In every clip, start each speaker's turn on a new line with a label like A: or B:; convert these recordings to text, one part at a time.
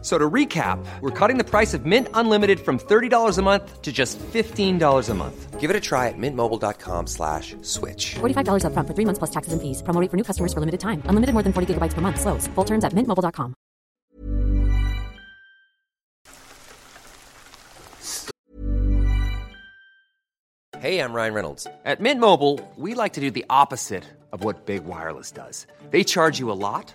A: So to recap, we're cutting the price of Mint Unlimited from $30 a month to just $15 a month.
B: Give it a try at mintmobile.com slash switch.
C: $45 upfront for three months plus taxes and fees. Promo rate for new customers for limited time. Unlimited more than 40 gigabytes per month. Slows. Full terms at mintmobile.com.
B: Hey, I'm Ryan Reynolds.
A: At Mint Mobile, we like to do the opposite of what Big Wireless does. They charge you a lot,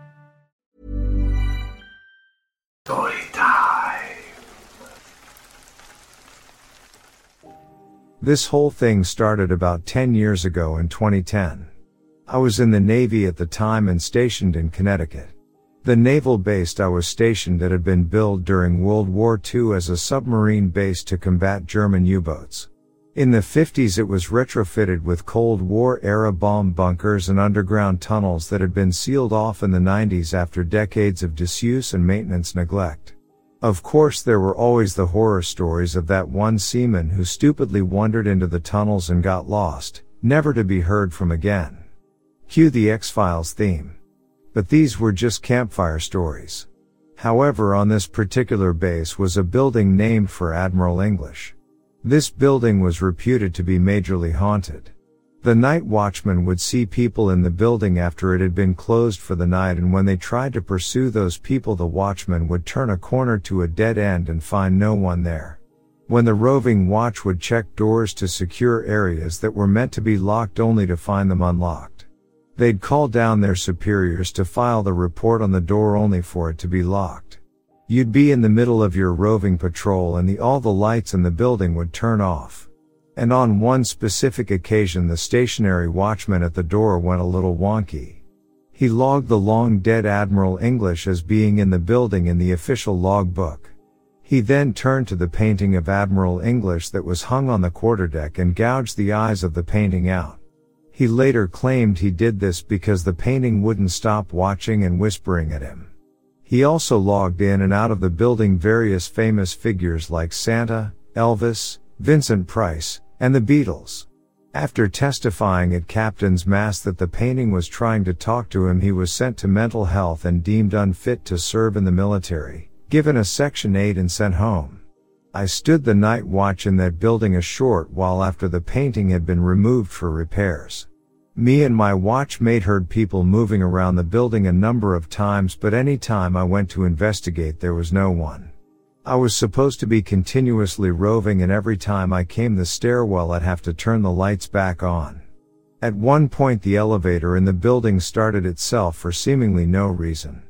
D: This whole thing started about 10 years ago in 2010. I was in the Navy at the time and stationed in Connecticut. The naval base I was stationed at had been built during World War II as a submarine base to combat German U-boats. In the 50s it was retrofitted with Cold War era bomb bunkers and underground tunnels that had been sealed off in the 90s after decades of disuse and maintenance neglect. Of course there were always the horror stories of that one seaman who stupidly wandered into the tunnels and got lost, never to be heard from again. Cue the X-Files theme. But these were just campfire stories. However, on this particular base was a building named for Admiral English. This building was reputed to be majorly haunted. The night watchman would see people in the building after it had been closed for the night and when they tried to pursue those people the watchman would turn a corner to a dead end and find no one there. When the roving watch would check doors to secure areas that were meant to be locked only to find them unlocked. They'd call down their superiors to file the report on the door only for it to be locked. You'd be in the middle of your roving patrol and the, all the lights in the building would turn off. And on one specific occasion the stationary watchman at the door went a little wonky. He logged the long dead Admiral English as being in the building in the official logbook. He then turned to the painting of Admiral English that was hung on the quarterdeck and gouged the eyes of the painting out. He later claimed he did this because the painting wouldn't stop watching and whispering at him. He also logged in and out of the building various famous figures like Santa, Elvis, Vincent Price, and the Beatles. After testifying at Captain's Mast that the painting was trying to talk to him, he was sent to mental health and deemed unfit to serve in the military given a Section 8 and sent home. I stood the night watch in that building a short while after the painting had been removed for repairs. Me and my watchmate heard people moving around the building a number of times but any time I went to investigate there was no one. I was supposed to be continuously roving and every time I came the stairwell I'd have to turn the lights back on. At one point the elevator in the building started itself for seemingly no reason.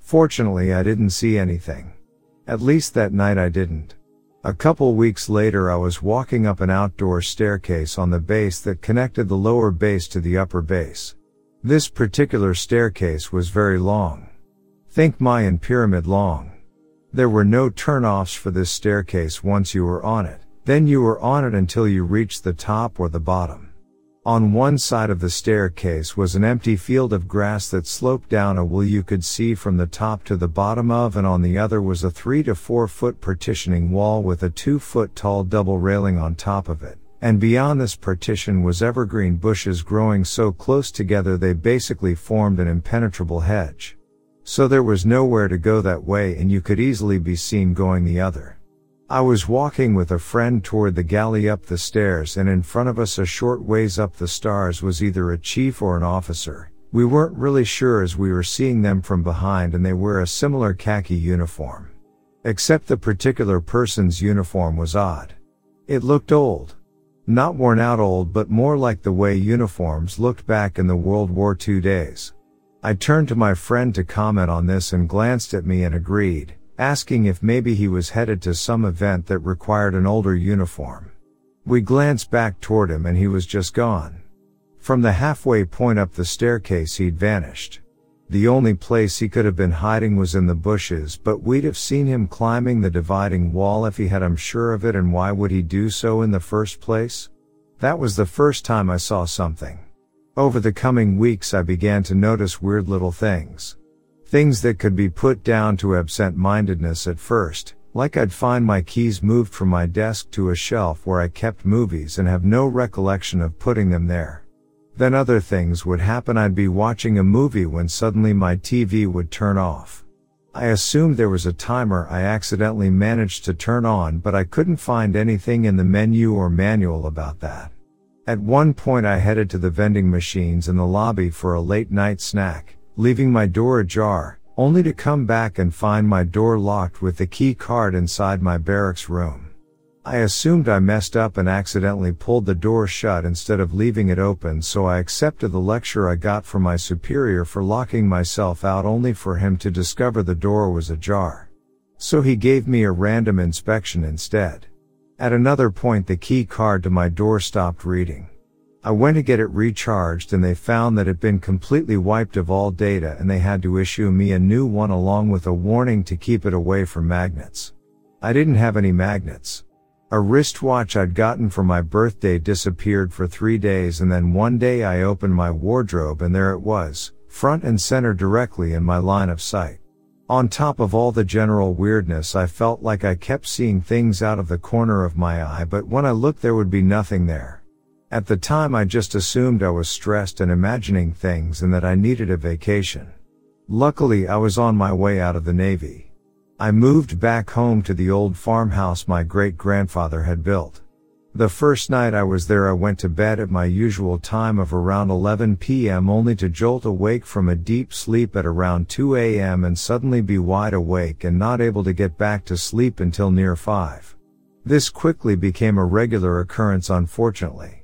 D: Fortunately, I didn't see anything. At least that night I didn't. A couple weeks later, I was walking up an outdoor staircase on the base that connected the lower base to the upper base. This particular staircase was very long. Think Mayan pyramid long. There were no turnoffs for this staircase once you were on it. Then you were on it until you reached the top or the bottom. On one side of the staircase was an empty field of grass that sloped down a wall you could see from the top to the bottom of and on the other was a three to four foot partitioning wall with a two foot tall double railing on top of it. And beyond this partition was evergreen bushes growing so close together they basically formed an impenetrable hedge. So there was nowhere to go that way and you could easily be seen going the other. I was walking with a friend toward the galley up the stairs and in front of us a short ways up the stairs was either a chief or an officer. We weren't really sure as we were seeing them from behind and they wear a similar khaki uniform. Except the particular person's uniform was odd. It looked old. Not worn out old but more like the way uniforms looked back in the World War II days. I turned to my friend to comment on this and glanced at me and agreed asking if maybe he was headed to some event that required an older uniform. We glanced back toward him and he was just gone. From the halfway point up the staircase he'd vanished. The only place he could have been hiding was in the bushes, but we'd have seen him climbing the dividing wall if he had, I'm sure of it, and why would he do so in the first place? That was the first time I saw something. Over the coming weeks I began to notice weird little things. Things that could be put down to absent-mindedness at first, like I'd find my keys moved from my desk to a shelf where I kept movies and have no recollection of putting them there. Then other things would happen I'd be watching a movie when suddenly my TV would turn off. I assumed there was a timer I accidentally managed to turn on but I couldn't find anything in the menu or manual about that. At one point I headed to the vending machines in the lobby for a late night snack leaving my door ajar, only to come back and find my door locked with the key card inside my barracks room. I assumed I messed up and accidentally pulled the door shut instead of leaving it open so I accepted the lecture I got from my superior for locking myself out only for him to discover the door was ajar. So he gave me a random inspection instead. At another point the key card to my door stopped reading. I went to get it recharged and they found that it'd been completely wiped of all data and they had to issue me a new one along with a warning to keep it away from magnets. I didn't have any magnets. A wristwatch I'd gotten for my birthday disappeared for three days and then one day I opened my wardrobe and there it was, front and center directly in my line of sight. On top of all the general weirdness I felt like I kept seeing things out of the corner of my eye but when I looked there would be nothing there. At the time I just assumed I was stressed and imagining things and that I needed a vacation. Luckily I was on my way out of the Navy. I moved back home to the old farmhouse my great grandfather had built. The first night I was there I went to bed at my usual time of around 11 p.m. only to jolt awake from a deep sleep at around 2 a.m. and suddenly be wide awake and not able to get back to sleep until near 5. This quickly became a regular occurrence unfortunately.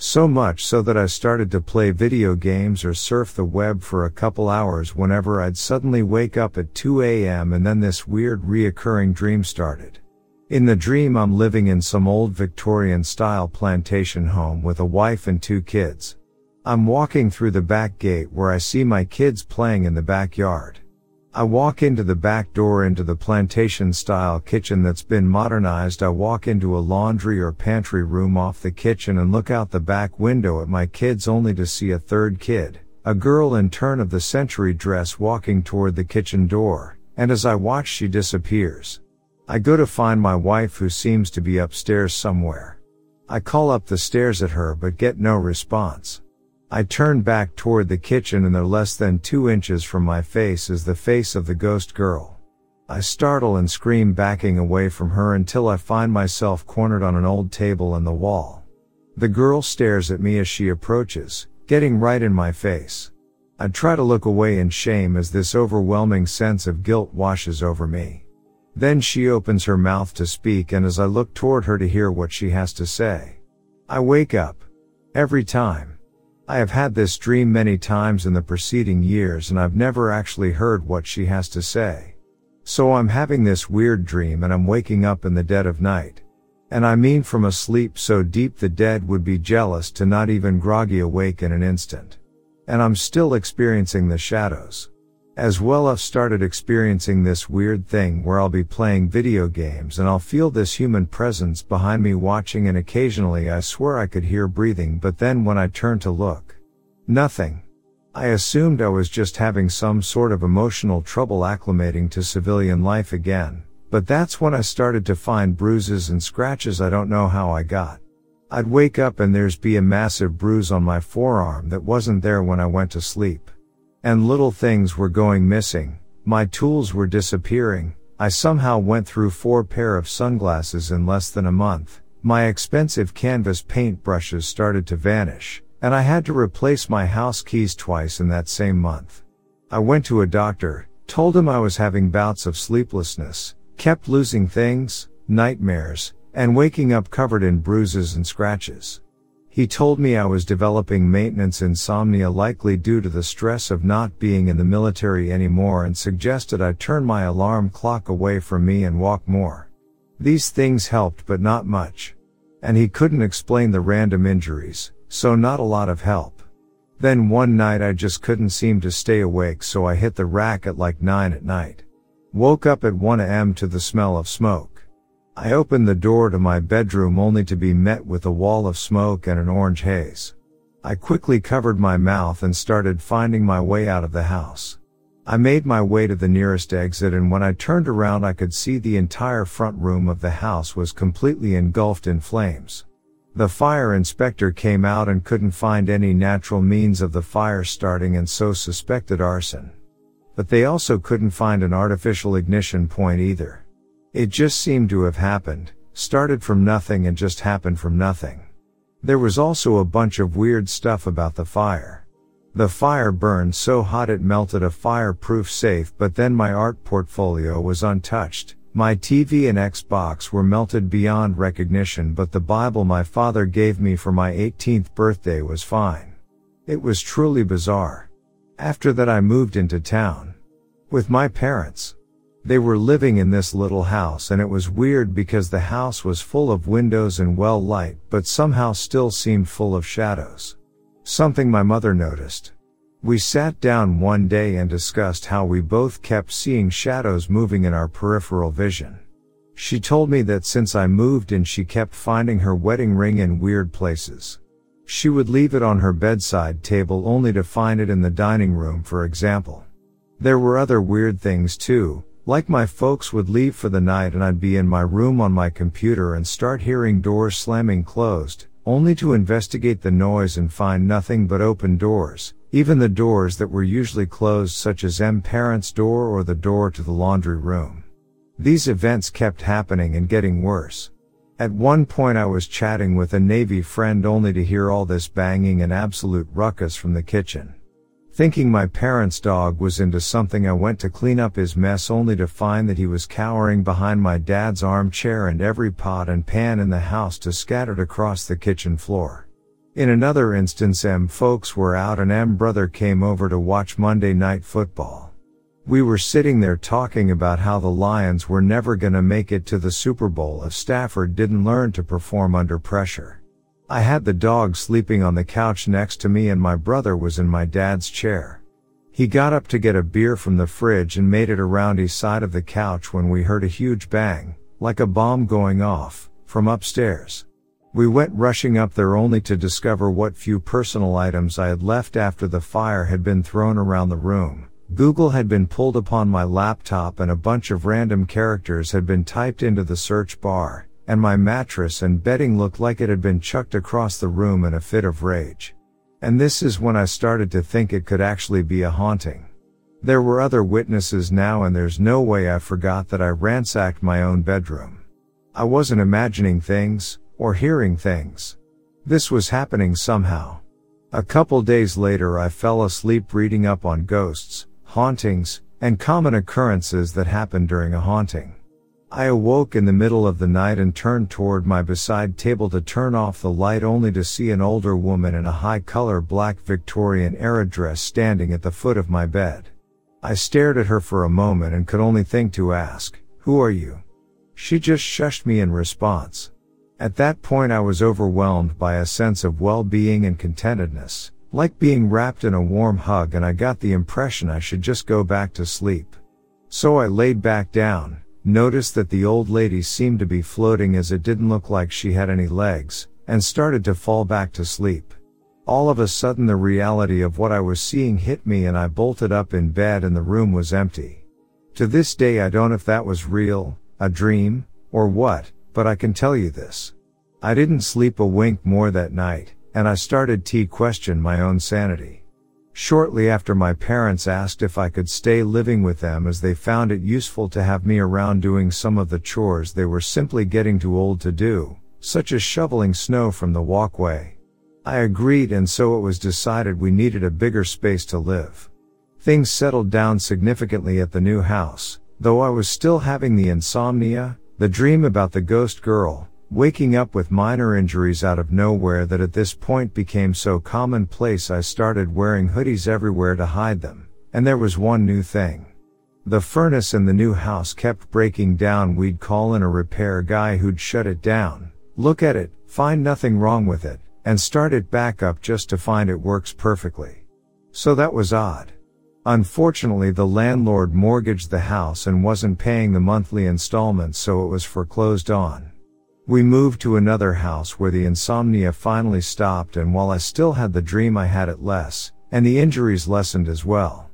D: So much so that I started to play video games or surf the web for a couple hours whenever I'd suddenly wake up at 2 a.m. and then this weird reoccurring dream started. In the dream I'm living in some old Victorian style plantation home with a wife and two kids. I'm walking through the back gate where I see my kids playing in the backyard. I walk into the back door into the plantation style kitchen that's been modernized. I walk into a laundry or pantry room off the kitchen and look out the back window at my kids only to see a third kid, a girl in turn of the century dress walking toward the kitchen door, and as I watch she disappears. I go to find my wife who seems to be upstairs somewhere. I call up the stairs at her but get no response. I turn back toward the kitchen and there less than two inches from my face is the face of the ghost girl. I startle and scream backing away from her until I find myself cornered on an old table in the wall. The girl stares at me as she approaches, getting right in my face. I try to look away in shame as this overwhelming sense of guilt washes over me. Then she opens her mouth to speak and as I look toward her to hear what she has to say. I wake up. Every time. I have had this dream many times in the preceding years and I've never actually heard what she has to say. So I'm having this weird dream and I'm waking up in the dead of night. And I mean from a sleep so deep the dead would be jealous to not even groggy awake in an instant. And I'm still experiencing the shadows. As well I've started experiencing this weird thing where I'll be playing video games and I'll feel this human presence behind me watching and occasionally I swear I could hear breathing but then when I turn to look, nothing. I assumed I was just having some sort of emotional trouble acclimating to civilian life again, but that's when I started to find bruises and scratches I don't know how I got. I'd wake up and there's be a massive bruise on my forearm that wasn't there when I went to sleep. And little things were going missing, my tools were disappearing, I somehow went through four pair of sunglasses in less than a month, my expensive canvas paint brushes started to vanish, and I had to replace my house keys twice in that same month. I went to a doctor, told him I was having bouts of sleeplessness, kept losing things, nightmares, and waking up covered in bruises and scratches. He told me I was developing maintenance insomnia likely due to the stress of not being in the military anymore and suggested I turn my alarm clock away from me and walk more. These things helped but not much. And he couldn't explain the random injuries, so not a lot of help. Then one night I just couldn't seem to stay awake so I hit the rack at like 9 at night. Woke up at 1 am to the smell of smoke. I opened the door to my bedroom only to be met with a wall of smoke and an orange haze. I quickly covered my mouth and started finding my way out of the house. I made my way to the nearest exit and when I turned around I could see the entire front room of the house was completely engulfed in flames. The fire inspector came out and couldn't find any natural means of the fire starting and so suspected arson. But they also couldn't find an artificial ignition point either. It just seemed to have happened, started from nothing and just happened from nothing. There was also a bunch of weird stuff about the fire. The fire burned so hot it melted a fireproof safe but then my art portfolio was untouched. My TV and Xbox were melted beyond recognition but the Bible my father gave me for my 18th birthday was fine. It was truly bizarre. After that I moved into town. With my parents. They were living in this little house and it was weird because the house was full of windows and well light, but somehow still seemed full of shadows. Something my mother noticed. We sat down one day and discussed how we both kept seeing shadows moving in our peripheral vision. She told me that since I moved in she kept finding her wedding ring in weird places. She would leave it on her bedside table only to find it in the dining room for example. There were other weird things too, like my folks would leave for the night and I'd be in my room on my computer and start hearing doors slamming closed, only to investigate the noise and find nothing but open doors, even the doors that were usually closed such as M parents door or the door to the laundry room. These events kept happening and getting worse. At one point I was chatting with a Navy friend only to hear all this banging and absolute ruckus from the kitchen. Thinking my parents' dog was into something, I went to clean up his mess only to find that he was cowering behind my dad's armchair and every pot and pan in the house to scattered across the kitchen floor. In another instance, M folks were out and M brother came over to watch Monday night football. We were sitting there talking about how the Lions were never gonna make it to the Super Bowl if Stafford didn't learn to perform under pressure. I had the dog sleeping on the couch next to me and my brother was in my dad's chair. He got up to get a beer from the fridge and made it around his side of the couch when we heard a huge bang, like a bomb going off, from upstairs. We went rushing up there only to discover what few personal items I had left after the fire had been thrown around the room. Google had been pulled upon my laptop and a bunch of random characters had been typed into the search bar, and my mattress and bedding looked like it had been chucked across the room in a fit of rage. And this is when I started to think it could actually be a haunting. There were other witnesses now and there's no way I forgot that I ransacked my own bedroom. I wasn't imagining things, or hearing things. This was happening somehow. A couple days later I fell asleep reading up on ghosts, hauntings, and common occurrences that happen during a haunting. I awoke in the middle of the night and turned toward my beside table to turn off the light only to see an older woman in a high color black Victorian era dress standing at the foot of my bed. I stared at her for a moment and could only think to ask, who are you? She just shushed me in response. At that point I was overwhelmed by a sense of well-being and contentedness, like being wrapped in a warm hug and I got the impression I should just go back to sleep. So I laid back down, noticed that the old lady seemed to be floating as it didn't look like she had any legs, and started to fall back to sleep. All of a sudden the reality of what I was seeing hit me and I bolted up in bed and the room was empty. To this day I don't know if that was real, a dream, or what, but I can tell you this. I didn't sleep a wink more that night, and I started to question my own sanity. Shortly after my parents asked if I could stay living with them as they found it useful to have me around doing some of the chores they were simply getting too old to do, such as shoveling snow from the walkway. I agreed and so it was decided we needed a bigger space to live. Things settled down significantly at the new house, though I was still having the insomnia, the dream about the ghost girl, Waking up with minor injuries out of nowhere that at this point became so commonplace I started wearing hoodies everywhere to hide them. And there was one new thing. The furnace in the new house kept breaking down. We'd call in a repair guy who'd shut it down, look at it, find nothing wrong with it, and start it back up just to find it works perfectly. So that was odd. Unfortunately, the landlord mortgaged the house and wasn't paying the monthly installments, so it was foreclosed on. We moved to another house where the insomnia finally stopped and while I still had the dream I had it less, and the injuries lessened as well.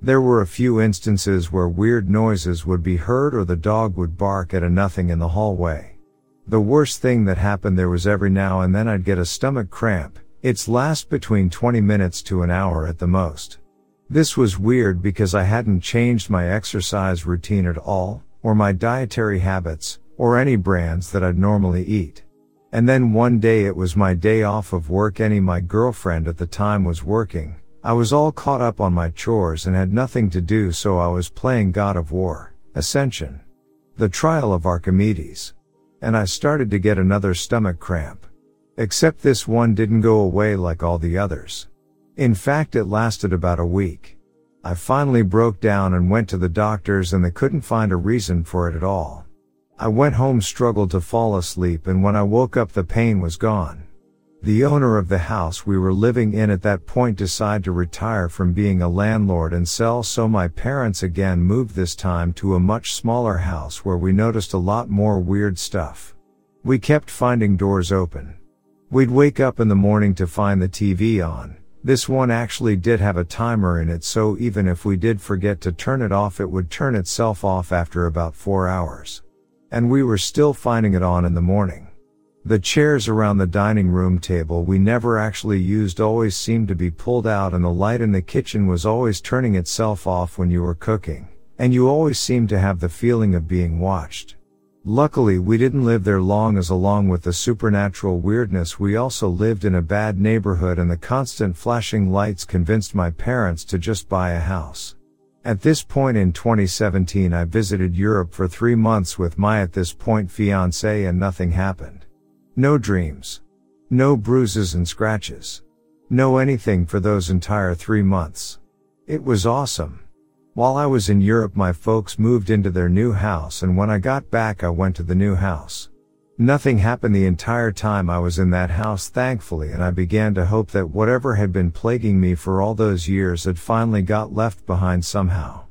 D: There were a few instances where weird noises would be heard or the dog would bark at a nothing in the hallway. The worst thing that happened there was every now and then I'd get a stomach cramp. It's last between 20 minutes to an hour at the most. This was weird because I hadn't changed my exercise routine at all, or my dietary habits, or any brands that I'd normally eat. And then one day it was my day off of work. Any my girlfriend at the time was working. I was all caught up on my chores and had nothing to do, so I was playing God of War, Ascension. The trial of Archimedes. And I started to get another stomach cramp. Except this one didn't go away like all the others. In fact, it lasted about a week. I finally broke down and went to the doctors and they couldn't find a reason for it at all. I went home struggled to fall asleep and when I woke up the pain was gone. The owner of the house we were living in at that point decided to retire from being a landlord and sell so my parents again moved this time to a much smaller house where we noticed a lot more weird stuff. We kept finding doors open. We'd wake up in the morning to find the TV on. This one actually did have a timer in it so even if we did forget to turn it off it would turn itself off after about four hours. And we were still finding it on in the morning. The chairs around the dining room table we never actually used always seemed to be pulled out and the light in the kitchen was always turning itself off when you were cooking. And you always seemed to have the feeling of being watched. Luckily, we didn't live there long as along with the supernatural weirdness, we also lived in a bad neighborhood and the constant flashing lights convinced my parents to just buy a house. At this point in 2017, I visited Europe for three months with my at this point fiance and nothing happened. No dreams. No bruises and scratches. No anything for those entire three months. It was awesome. While I was in Europe, my folks moved into their new house, and when I got back, I went to the new house. Nothing happened the entire time I was in that house, thankfully, and I began to hope that whatever had been plaguing me for all those years had finally got left behind somehow.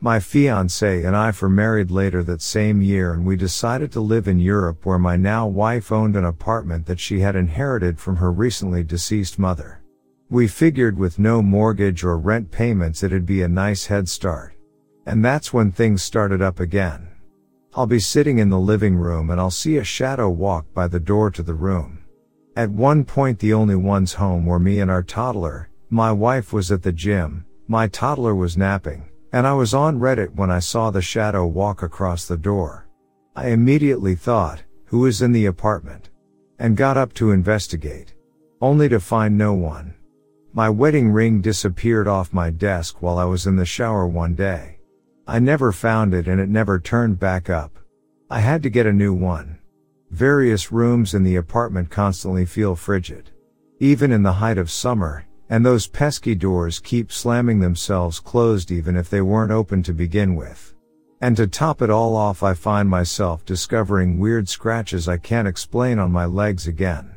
D: My fiance and I were married later that same year and we decided to live in Europe where my now wife owned an apartment that she had inherited from her recently deceased mother. We figured with no mortgage or rent payments it'd be a nice head start. And that's when things started up again. I'll be sitting in the living room and I'll see a shadow walk by the door to the room. At one point the only ones home were me and our toddler, my wife was at the gym, my toddler was napping, and I was on Reddit when I saw the shadow walk across the door. I immediately thought, who is in the apartment? And got up to investigate. Only to find no one. My wedding ring disappeared off my desk while I was in the shower one day. I never found it and it never turned back up. I had to get a new one. Various rooms in the apartment constantly feel frigid. Even in the height of summer, and those pesky doors keep slamming themselves closed even if they weren't open to begin with. And to top it all off, I find myself discovering weird scratches I can't explain on my legs again.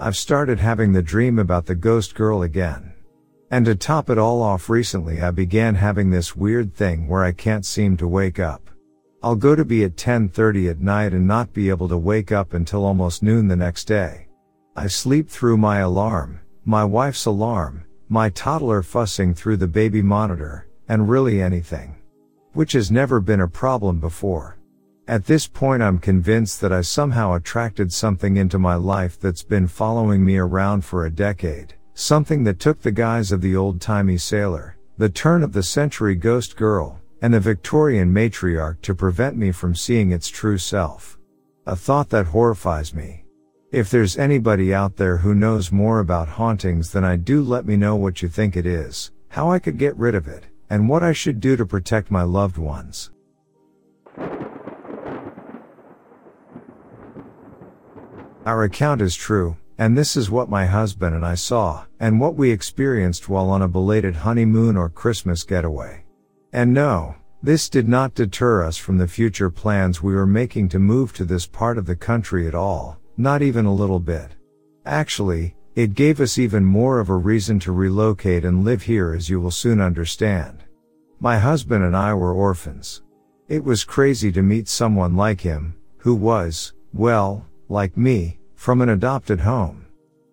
D: I've started having the dream about the ghost girl again. And to top it all off recently I began having this weird thing where I can't seem to wake up. I'll go to be at 10:30 at night and not be able to wake up until almost noon the next day. I sleep through my alarm, my wife's alarm, my toddler fussing through the baby monitor, and really anything. Which has never been a problem before. At this point I'm convinced that I somehow attracted something into my life that's been following me around for a decade. Something that took the guise of the old-timey sailor, the turn of the century ghost girl, and the Victorian matriarch to prevent me from seeing its true self. A thought that horrifies me. If there's anybody out there who knows more about hauntings than I do let me know what you think it is, how I could get rid of it, and what I should do to protect my loved ones. Our account is true, and this is what my husband and I saw, and what we experienced while on a belated honeymoon or Christmas getaway. And no, this did not deter us from the future plans we were making to move to this part of the country at all, not even a little bit. Actually, it gave us even more of a reason to relocate and live here as you will soon understand. My husband and I were orphans. It was crazy to meet someone like him, who was, well, like me, from an adopted home.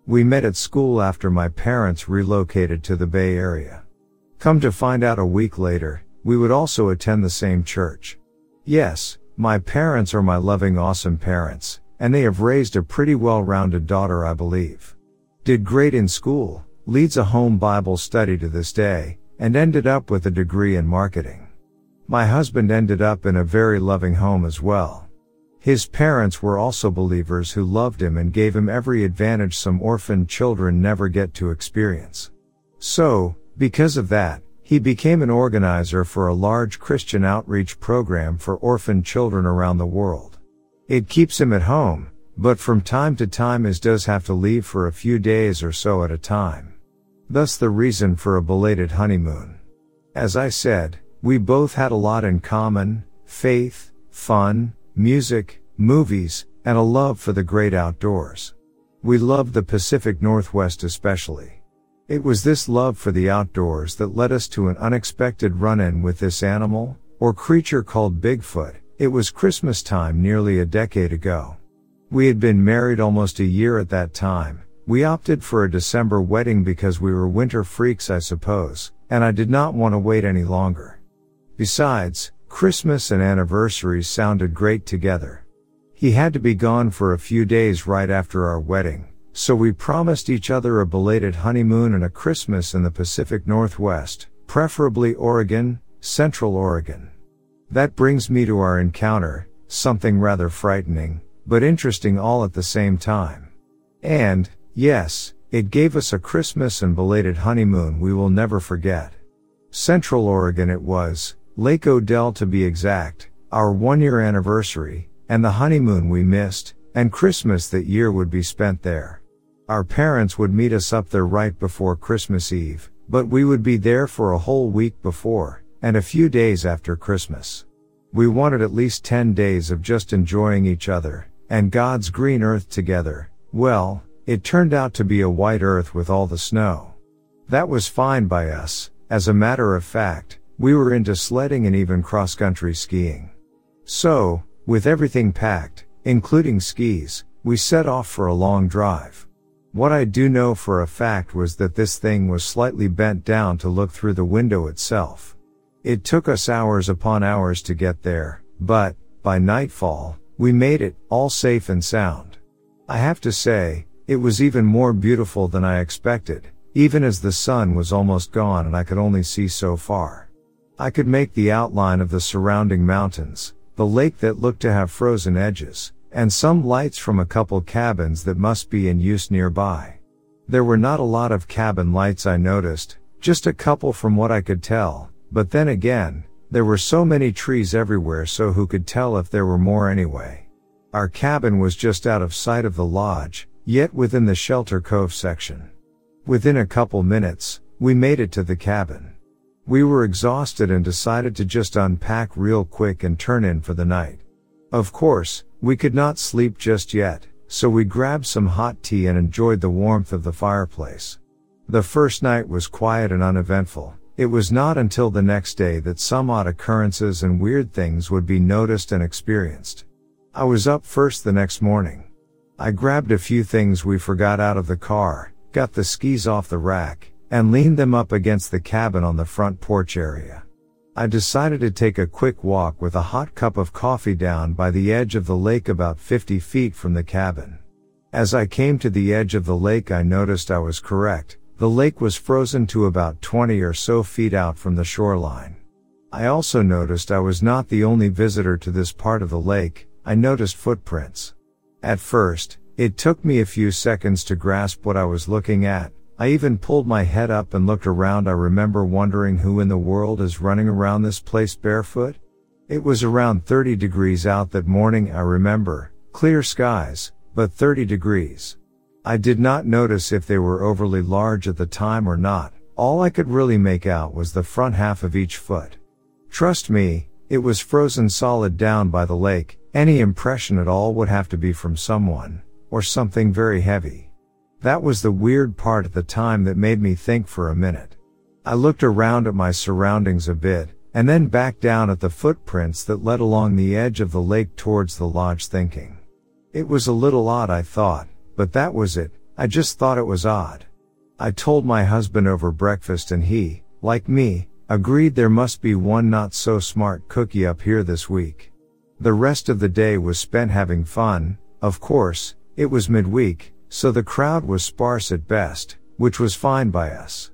D: We met at school after my parents relocated to the Bay Area. Come to find out a week later, we would also attend the same church. Yes, my parents are my loving awesome parents, and they have raised a pretty well-rounded daughter I believe. Did great in school, leads a home Bible study to this day, and ended up with a degree in marketing. My husband ended up in a very loving home as well. His parents were also believers who loved him and gave him every advantage some orphaned children never get to experience. So, because of that, he became an organizer for a large Christian outreach program for orphaned children around the world. It keeps him at home, but from time to time his does have to leave for a few days or so at a time. Thus the reason for a belated honeymoon. As I said, we both had a lot in common, faith, fun, music, movies, and a love for the great outdoors. We loved the Pacific Northwest especially. It was this love for the outdoors that led us to an unexpected run-in with this animal, or creature called Bigfoot. It was Christmas time nearly a decade ago. We had been married almost a year at that time. We opted for a December wedding because we were winter freaks, I suppose, and I did not want to wait any longer. Besides, Christmas and anniversaries sounded great together. He had to be gone for a few days right after our wedding, so we promised each other a belated honeymoon and a Christmas in the Pacific Northwest, preferably Oregon, Central Oregon. That brings me to our encounter, something rather frightening, but interesting all at the same time. And, yes, it gave us a Christmas and belated honeymoon we will never forget. Central Oregon it was, Lake Odell to be exact, our one year anniversary, and the honeymoon we missed, and Christmas that year would be spent there. Our parents would meet us up there right before Christmas Eve, but we would be there for a whole week before, and a few days after Christmas. We wanted at least 10 days of just enjoying each other, and God's green earth together. Well, it turned out to be a white earth with all the snow. That was fine by us, as a matter of fact, we were into sledding and even cross country skiing. So, with everything packed, including skis, we set off for a long drive. What I do know for a fact was that this thing was slightly bent down to look through the window itself. It took us hours upon hours to get there, but, by nightfall, we made it, all safe and sound. I have to say, it was even more beautiful than I expected, even as the sun was almost gone and I could only see so far. I could make the outline of the surrounding mountains, the lake that looked to have frozen edges, and some lights from a couple cabins that must be in use nearby. There were not a lot of cabin lights I noticed, just a couple from what I could tell, but then again, there were so many trees everywhere so who could tell if there were more anyway. Our cabin was just out of sight of the lodge, yet within the shelter cove section. Within a couple minutes, we made it to the cabin. We were exhausted and decided to just unpack real quick and turn in for the night. Of course, we could not sleep just yet, so we grabbed some hot tea and enjoyed the warmth of the fireplace. The first night was quiet and uneventful, it was not until the next day that some odd occurrences and weird things would be noticed and experienced. I was up first the next morning. I grabbed a few things we forgot out of the car, got the skis off the rack, and leaned them up against the cabin on the front porch area. I decided to take a quick walk with a hot cup of coffee down by the edge of the lake about 50 feet from the cabin. As I came to the edge of the lake I noticed I was correct, the lake was frozen to about 20 or so feet out from the shoreline. I also noticed I was not the only visitor to this part of the lake, I noticed footprints. At first, it took me a few seconds to grasp what I was looking at. I even pulled my head up and looked around. I remember wondering who in the world is running around this place barefoot. It was around 30 degrees out that morning, I remember. Clear skies, but 30 degrees. I did not notice if they were overly large at the time or not. All I could really make out was the front half of each foot. Trust me, it was frozen solid down by the lake. Any impression at all would have to be from someone, or something very heavy. That was the weird part at the time that made me think for a minute. I looked around at my surroundings a bit, and then back down at the footprints that led along the edge of the lake towards the lodge thinking. It was a little odd I thought, but that was it, I just thought it was odd. I told my husband over breakfast and he, like me, agreed there must be one not so smart cookie up here this week. The rest of the day was spent having fun, of course, it was midweek, so the crowd was sparse at best, which was fine by us.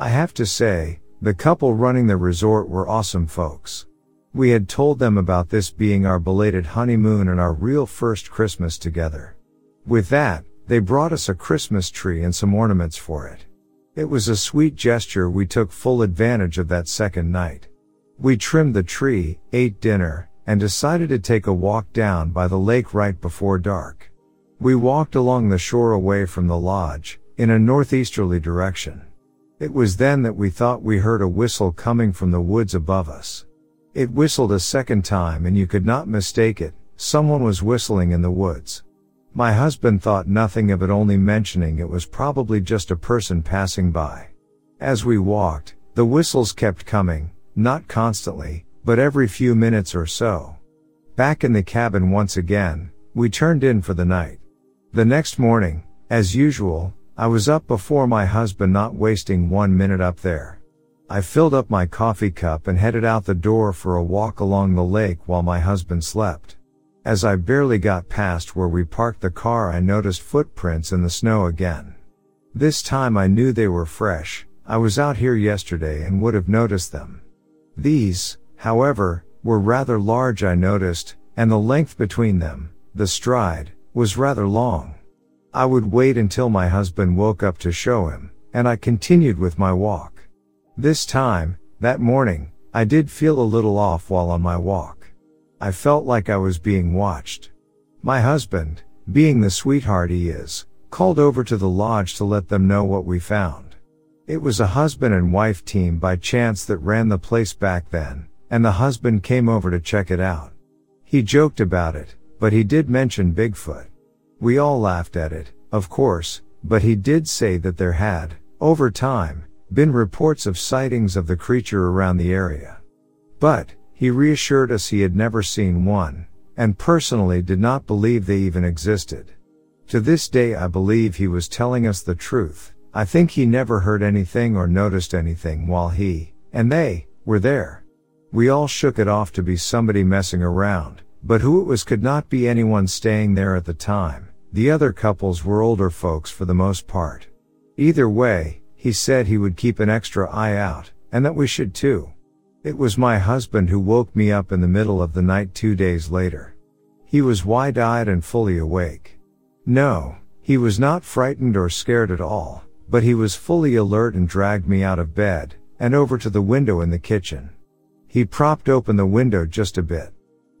D: I have to say, the couple running the resort were awesome folks. We had told them about this being our belated honeymoon and our real first Christmas together. With that, they brought us a Christmas tree and some ornaments for it. It was a sweet gesture we took full advantage of that second night. We trimmed the tree, ate dinner, and decided to take a walk down by the lake right before dark. We walked along the shore away from the lodge, in a northeasterly direction. It was then that we thought we heard a whistle coming from the woods above us. It whistled a second time and you could not mistake it, someone was whistling in the woods. My husband thought nothing of it only mentioning it was probably just a person passing by. As we walked, the whistles kept coming, not constantly, but every few minutes or so. Back in the cabin once again, we turned in for the night. The next morning, as usual, I was up before my husband not wasting one minute up there. I filled up my coffee cup and headed out the door for a walk along the lake while my husband slept. As I barely got past where we parked the car I noticed footprints in the snow again. This time I knew they were fresh, I was out here yesterday and would have noticed them. These, however, were rather large I noticed, and the length between them, the stride, was rather long. I would wait until my husband woke up to show him, and I continued with my walk. This time, that morning, I did feel a little off while on my walk. I felt like I was being watched. My husband, being the sweetheart he is, called over to the lodge to let them know what we found. It was a husband and wife team by chance that ran the place back then, and the husband came over to check it out. He joked about it, but he did mention Bigfoot. We all laughed at it, of course, but he did say that there had, over time, been reports of sightings of the creature around the area. But, he reassured us he had never seen one, and personally did not believe they even existed. To this day I believe he was telling us the truth. I think he never heard anything or noticed anything while he, and they, were there. We all shook it off to be somebody messing around, but who it was could not be anyone staying there at the time. The other couples were older folks for the most part. Either way, he said he would keep an extra eye out, and that we should too. It was my husband who woke me up in the middle of the night two days later. He was wide-eyed and fully awake. No, he was not frightened or scared at all, but he was fully alert and dragged me out of bed, and over to the window in the kitchen. He propped open the window just a bit.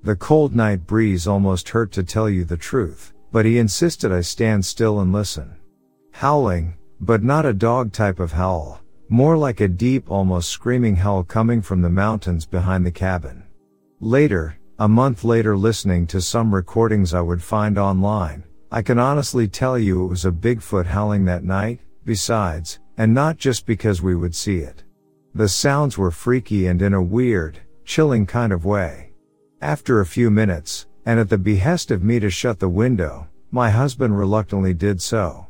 D: The cold night breeze almost hurt to tell you the truth, but he insisted I stand still and listen. Howling, but not a dog type of howl, more like a deep, almost screaming howl coming from the mountains behind the cabin. Later, a month later listening to some recordings I would find online, I can honestly tell you it was a Bigfoot howling that night, besides, and not just because we would see it. The sounds were freaky and in a weird, chilling kind of way. After a few minutes, and at the behest of me to shut the window, my husband reluctantly did so.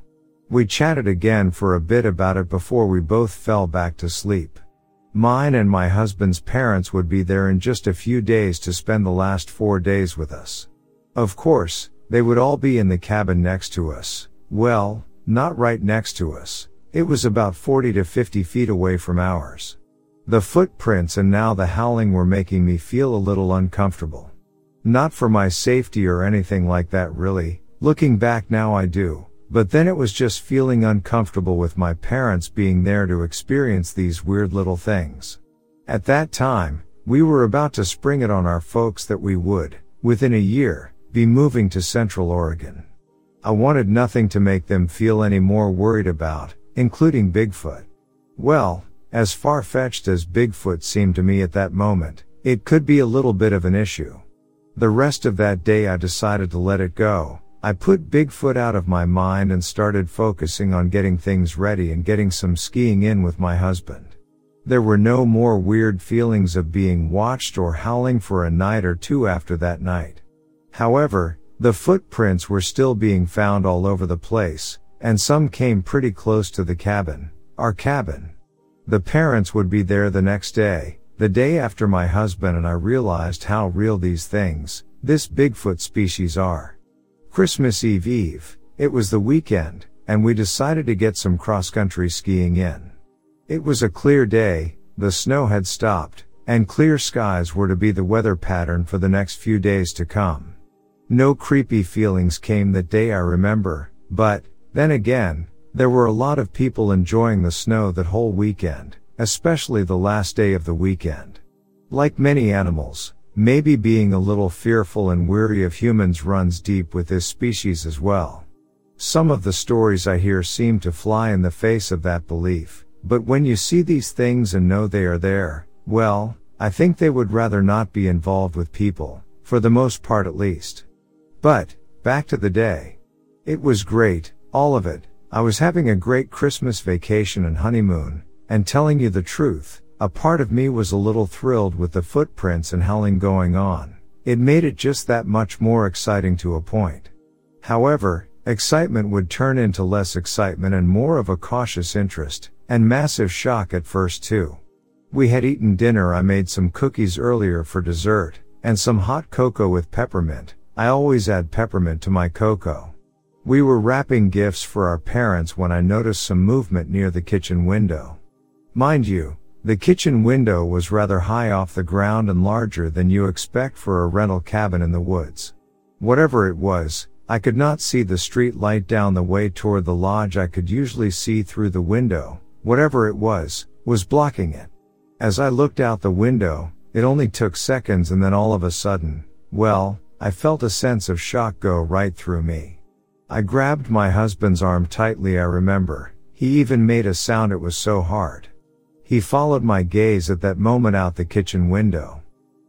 D: We chatted again for a bit about it before we both fell back to sleep. Mine and my husband's parents would be there in just a few days to spend the last four days with us. Of course, they would all be in the cabin next to us. Well, not right next to us. It was about 40 to 50 feet away from ours. The footprints and now the howling were making me feel a little uncomfortable. Not for my safety or anything like that really, looking back now I do, but then it was just feeling uncomfortable with my parents being there to experience these weird little things. At that time, we were about to spring it on our folks that we would, within a year, be moving to Central Oregon. I wanted nothing to make them feel any more worried about, including Bigfoot. Well, as far-fetched as Bigfoot seemed to me at that moment, it could be a little bit of an issue. The rest of that day I decided to let it go. I put Bigfoot out of my mind and started focusing on getting things ready and getting some skiing in with my husband. There were no more weird feelings of being watched or howling for a night or two after that night. However, the footprints were still being found all over the place, and some came pretty close to the cabin, our cabin. The parents would be there the next day, the day after my husband and I realized how real these things, this Bigfoot species are. Christmas Eve Eve, it was the weekend, and we decided to get some cross-country skiing in. It was a clear day, the snow had stopped, and clear skies were to be the weather pattern for the next few days to come. No creepy feelings came that day I remember, but, then again, there were a lot of people enjoying the snow that whole weekend, especially the last day of the weekend. Like many animals, maybe being a little fearful and weary of humans runs deep with this species as well. Some of the stories I hear seem to fly in the face of that belief, but when you see these things and know they are there, well, I think they would rather not be involved with people, for the most part at least. But, back to the day. It was great, all of it. I was having a great Christmas vacation and honeymoon, and telling you the truth, a part of me was a little thrilled with the footprints and howling going on. It made it just that much more exciting to a point. However, excitement would turn into less excitement and more of a cautious interest, and massive shock at first too. We had eaten dinner I made some cookies earlier for dessert, and some hot cocoa with peppermint, I always add peppermint to my cocoa. We were wrapping gifts for our parents when I noticed some movement near the kitchen window. Mind you, The kitchen window was rather high off the ground and larger than you expect for a rental cabin in the woods. Whatever it was, I could not see the street light down the way toward the lodge I could usually see through the window. Whatever it was, was blocking it. As I looked out the window, it only took seconds and then all of a sudden, well, I felt a sense of shock go right through me. I grabbed my husband's arm tightly I remember, he even made a sound it was so hard. He followed my gaze at that moment out the kitchen window.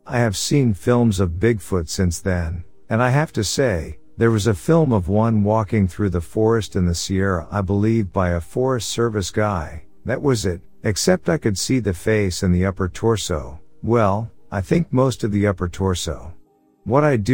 D: I have seen films of Bigfoot since then, and I have to say, there was a film of one walking through the forest in the Sierra, I believe by a Forest Service guy. That was it, except I could see the face and the upper torso. Well, I think most of the upper torso. What I do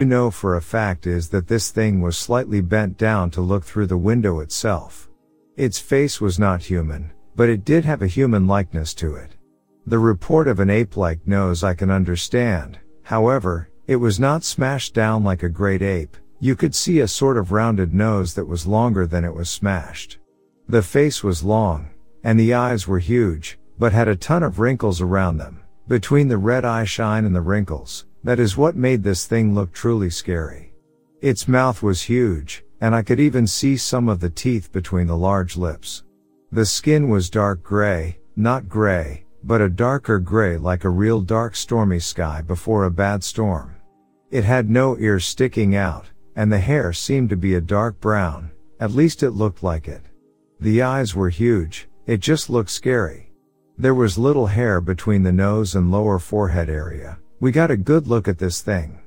D: You know for a fact is that this thing was slightly bent down to look through the window itself. Its face was not human, but it did have a human likeness to it. The report of an ape-like nose I can understand, however, it was not smashed down like a great ape, you could see a sort of rounded nose that was longer than it was smashed. The face was long, and the eyes were huge, but had a ton of wrinkles around them. Between the red eye shine and the wrinkles, that is what made this thing look truly scary. Its mouth was huge, and I could even see some of the teeth between the large lips. The skin was dark gray, not gray, but a darker gray like a real dark stormy sky before a bad storm. It had no ears sticking out, and the hair seemed to be a dark brown, at least it looked like it. The eyes were huge, it just looked scary. There was little hair between the nose and lower forehead area, we got a good look at this thing.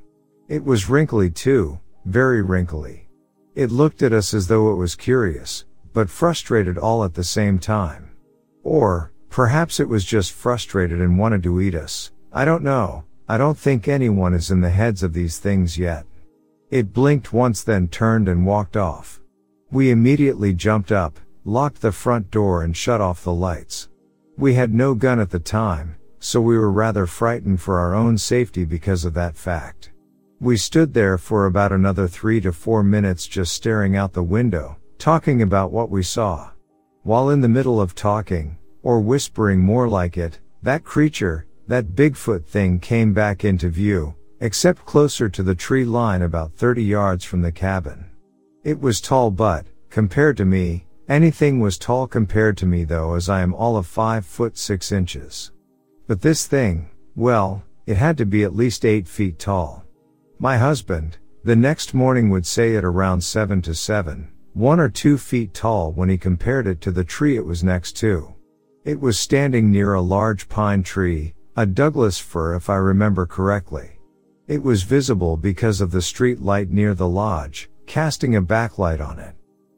D: It was wrinkly too, very wrinkly. It looked at us as though it was curious, but frustrated all at the same time. Or, perhaps it was just frustrated and wanted to eat us. I don't know. I don't think anyone is in the heads of these things yet. It blinked once then turned and walked off. We immediately jumped up, locked the front door and shut off the lights. We had no gun at the time, so we were rather frightened for our own safety because of that fact. We stood there for about another three to four minutes just staring out the window, talking about what we saw. While in the middle of talking, or whispering more like it, that creature, that Bigfoot thing came back into view, except closer to the tree line about 30 yards from the cabin. It was tall but, compared to me, anything was tall compared to me though as I am all of 5 foot 6 inches. But this thing, well, it had to be at least 8 feet tall. My husband, the next morning would say it around 7 to 7, 1 or 2 feet tall when he compared it to the tree it was next to. It was standing near a large pine tree, a Douglas fir if I remember correctly. It was visible because of the street light near the lodge, casting a backlight on it.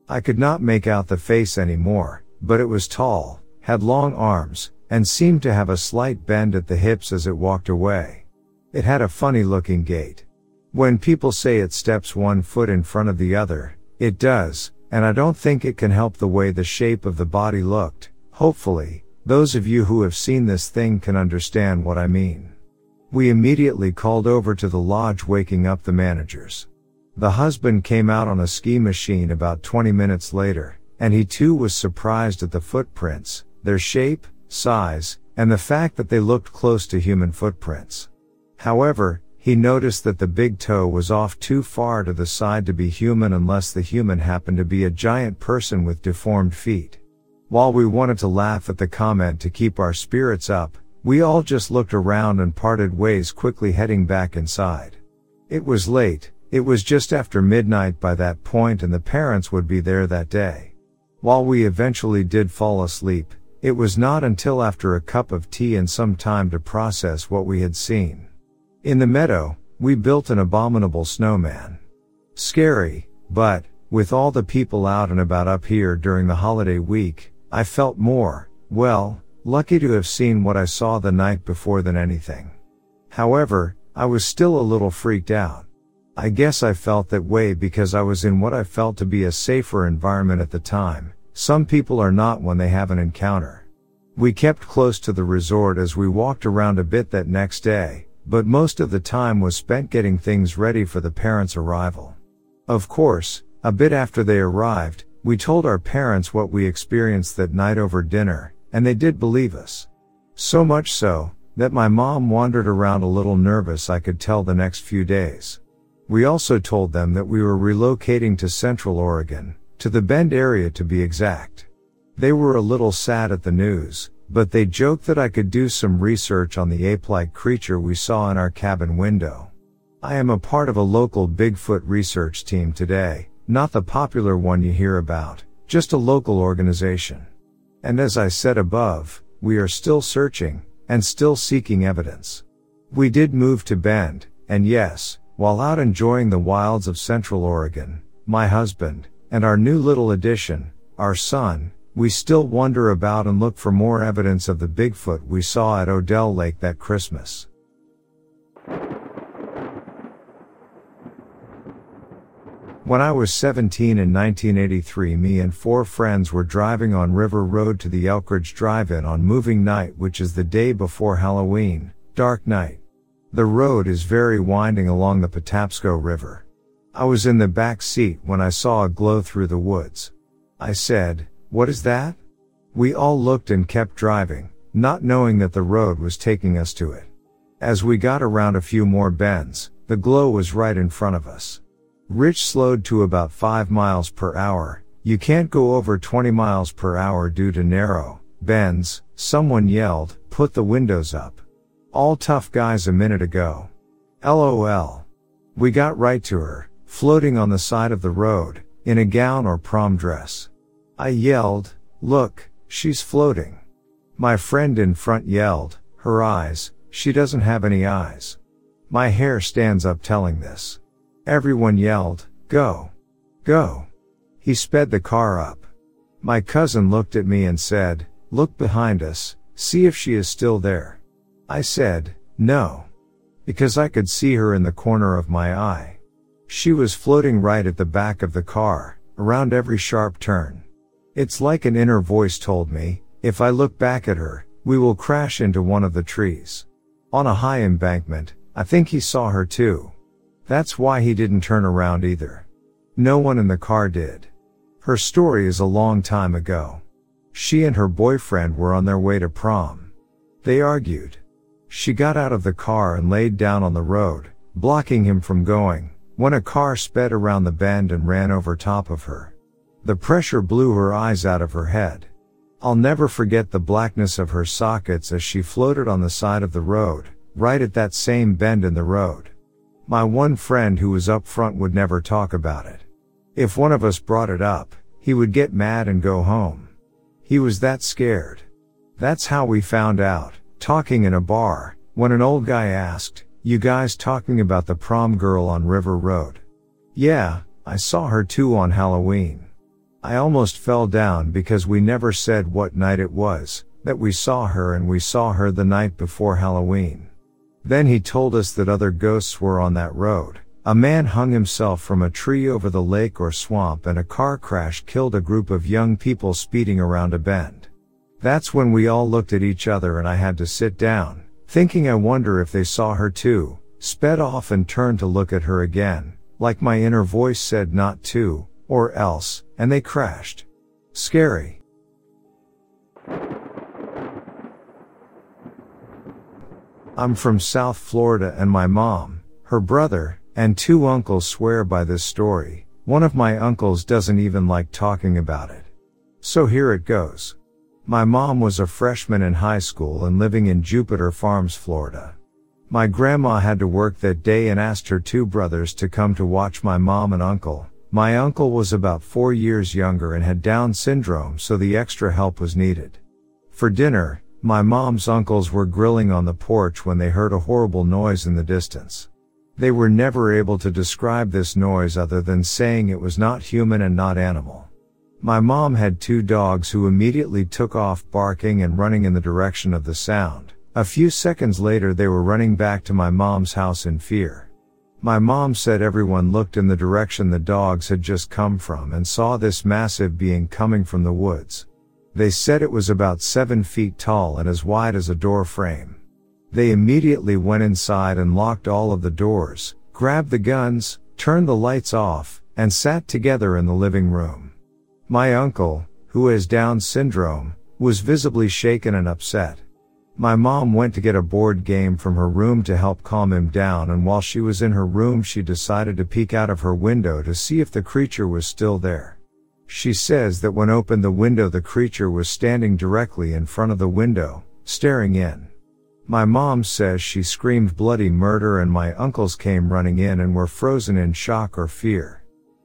D: I could not make out the face anymore, but it was tall, had long arms, and seemed to have a slight bend at the hips as it walked away. It had a funny looking gait. When people say it steps one foot in front of the other, it does, and I don't think it can help the way the shape of the body looked. Hopefully, those of you who have seen this thing can understand what I mean. We immediately called over to the lodge waking up the managers. The husband came out on a ski machine about 20 minutes later, and he too was surprised at the footprints, their shape, size, and the fact that they looked close to human footprints. However, he noticed that the big toe was off too far to the side to be human unless the human happened to be a giant person with deformed feet. While we wanted to laugh at the comment to keep our spirits up, we all just looked around and parted ways quickly heading back inside. It was late, it was just after midnight by that point and the parents would be there that day. While we eventually did fall asleep, it was not until after a cup of tea and some time to process what we had seen. In the meadow, we built an abominable snowman. Scary, but, with all the people out and about up here during the holiday week, I felt more, well, lucky to have seen what I saw the night before than anything. However, I was still a little freaked out. I guess I felt that way because I was in what I felt to be a safer environment at the time. Some people are not when they have an encounter. We kept close to the resort as we walked around a bit that next day, but most of the time was spent getting things ready for the parents' arrival. Of course, a bit after they arrived, we told our parents what we experienced that night over dinner, and they did believe us. So much so, that my mom wandered around a little nervous I could tell the next few days. We also told them that we were relocating to Central Oregon, to the Bend area to be exact. They were a little sad at the news, but they joked that I could do some research on the ape-like creature we saw in our cabin window. I am a part of a local Bigfoot research team today, not the popular one you hear about, just a local organization. And as I said above, we are still searching, and still seeking evidence. We did move to Bend, and yes, while out enjoying the wilds of Central Oregon, my husband, and our new little addition, our son, we still wonder about and look for more evidence of the Bigfoot we saw at Odell Lake that Christmas. When I was 17 in 1983, me and four friends were driving on River Road to the Elkridge Drive-In on moving night, which is the day before Halloween, dark night. The road is very winding along the Patapsco River. I was in the back seat when I saw a glow through the woods. I said, what is that? We all looked and kept driving, not knowing that the road was taking us to it. As we got around a few more bends, the glow was right in front of us. Rich slowed to about 5 miles per hour. You can't go over 20 miles per hour due to narrow bends. Someone yelled, put the windows up. All tough guys a minute ago. LOL. We got right to her, floating on the side of the road, in a gown or prom dress. I yelled, look, she's floating. My friend in front yelled, her eyes, she doesn't have any eyes. My hair stands up telling this. Everyone yelled, go. Go. He sped the car up. My cousin looked at me and said, look behind us, see if she is still there. I said, no. Because I could see her in the corner of my eye. She was floating right at the back of the car, around every sharp turn. It's like an inner voice told me, if I look back at her, we will crash into one of the trees. On a high embankment, I think he saw her too. That's why he didn't turn around either. No one in the car did. Her story is a long time ago. She and her boyfriend were on their way to prom. They argued. She got out of the car and laid down on the road, blocking him from going, when a car sped around the bend and ran over top of her. The pressure blew her eyes out of her head. I'll never forget the blackness of her sockets as she floated on the side of the road, right at that same bend in the road. My one friend who was up front would never talk about it. If one of us brought it up, he would get mad and go home. He was that scared. That's how we found out, talking in a bar, when an old guy asked, you guys talking about the prom girl on River Road? Yeah, I saw her too on Halloween. I almost fell down because we never said what night it was, that we saw her and we saw her the night before Halloween. Then he told us that other ghosts were on that road. A man hung himself from a tree over the lake or swamp and a car crash killed a group of young people speeding around a bend. That's when we all looked at each other and I had to sit down, thinking I wonder if they saw her too, sped off and turned to look at her again, like my inner voice said not to, or else, and they crashed. Scary. I'm from South Florida and my mom, her brother, and two uncles swear by this story. One of my uncles doesn't even like talking about it. So here it goes. My mom was a freshman in high school and living in Jupiter Farms, Florida. My grandma had to work that day and asked her two brothers to come to watch my mom and uncle. My uncle was about four years younger and had Down syndrome so the extra help was needed. For dinner, my mom's uncles were grilling on the porch when they heard a horrible noise in the distance. They were never able to describe this noise other than saying it was not human and not animal. My mom had two dogs who immediately took off barking and running in the direction of the sound. A few seconds later they were running back to my mom's house in fear. My mom said everyone looked in the direction the dogs had just come from and saw this massive being coming from the woods. They said it was about seven feet tall and as wide as a door frame. They immediately went inside and locked all of the doors, grabbed the guns, turned the lights off, and sat together in the living room. My uncle, who has Down syndrome, was visibly shaken and upset. My mom went to get a board game from her room to help calm him down and while she was in her room she decided to peek out of her window to see if the creature was still there. She says that when opened the window the creature was standing directly in front of the window, staring in. My mom says she screamed bloody murder and my uncles came running in and were frozen in shock or fear.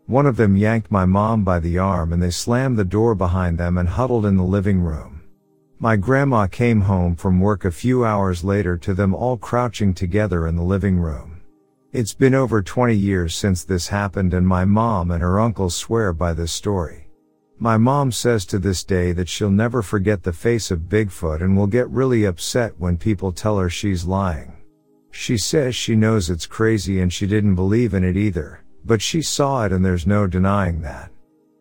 D: One of them yanked my mom by the arm and they slammed the door behind them and huddled in the living room. My grandma came home from work a few hours later to them all crouching together in the living room. It's been over 20 years since this happened and my mom and her uncle swear by this story. My mom says to this day that she'll never forget the face of Bigfoot and will get really upset when people tell her she's lying. She says she knows it's crazy and she didn't believe in it either. But she saw it and there's no denying that.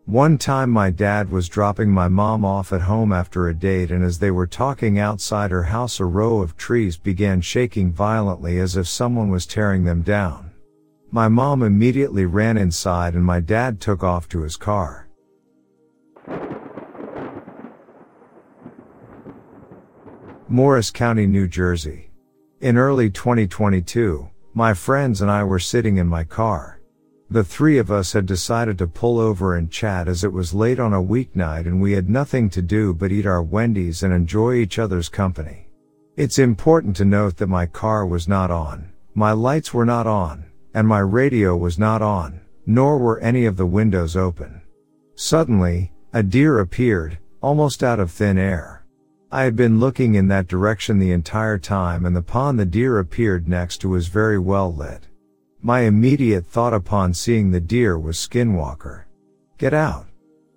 D: One time my dad was dropping my mom off at home after a date and as they were talking outside her house a row of trees began shaking violently as if someone was tearing them down. My mom immediately ran inside and my dad took off to his car. Morris County, New Jersey. In early 2022, my friends and I were sitting in my car. The three of us had decided to pull over and chat as it was late on a weeknight and we had nothing to do but eat our Wendy's and enjoy each other's company. It's important to note that my car was not on, my lights were not on, and my radio was not on, nor were any of the windows open. Suddenly, a deer appeared, almost out of thin air. I had been looking in that direction the entire time and the pond the deer appeared next to was very well lit. My immediate thought upon seeing the deer was Skinwalker. Get out.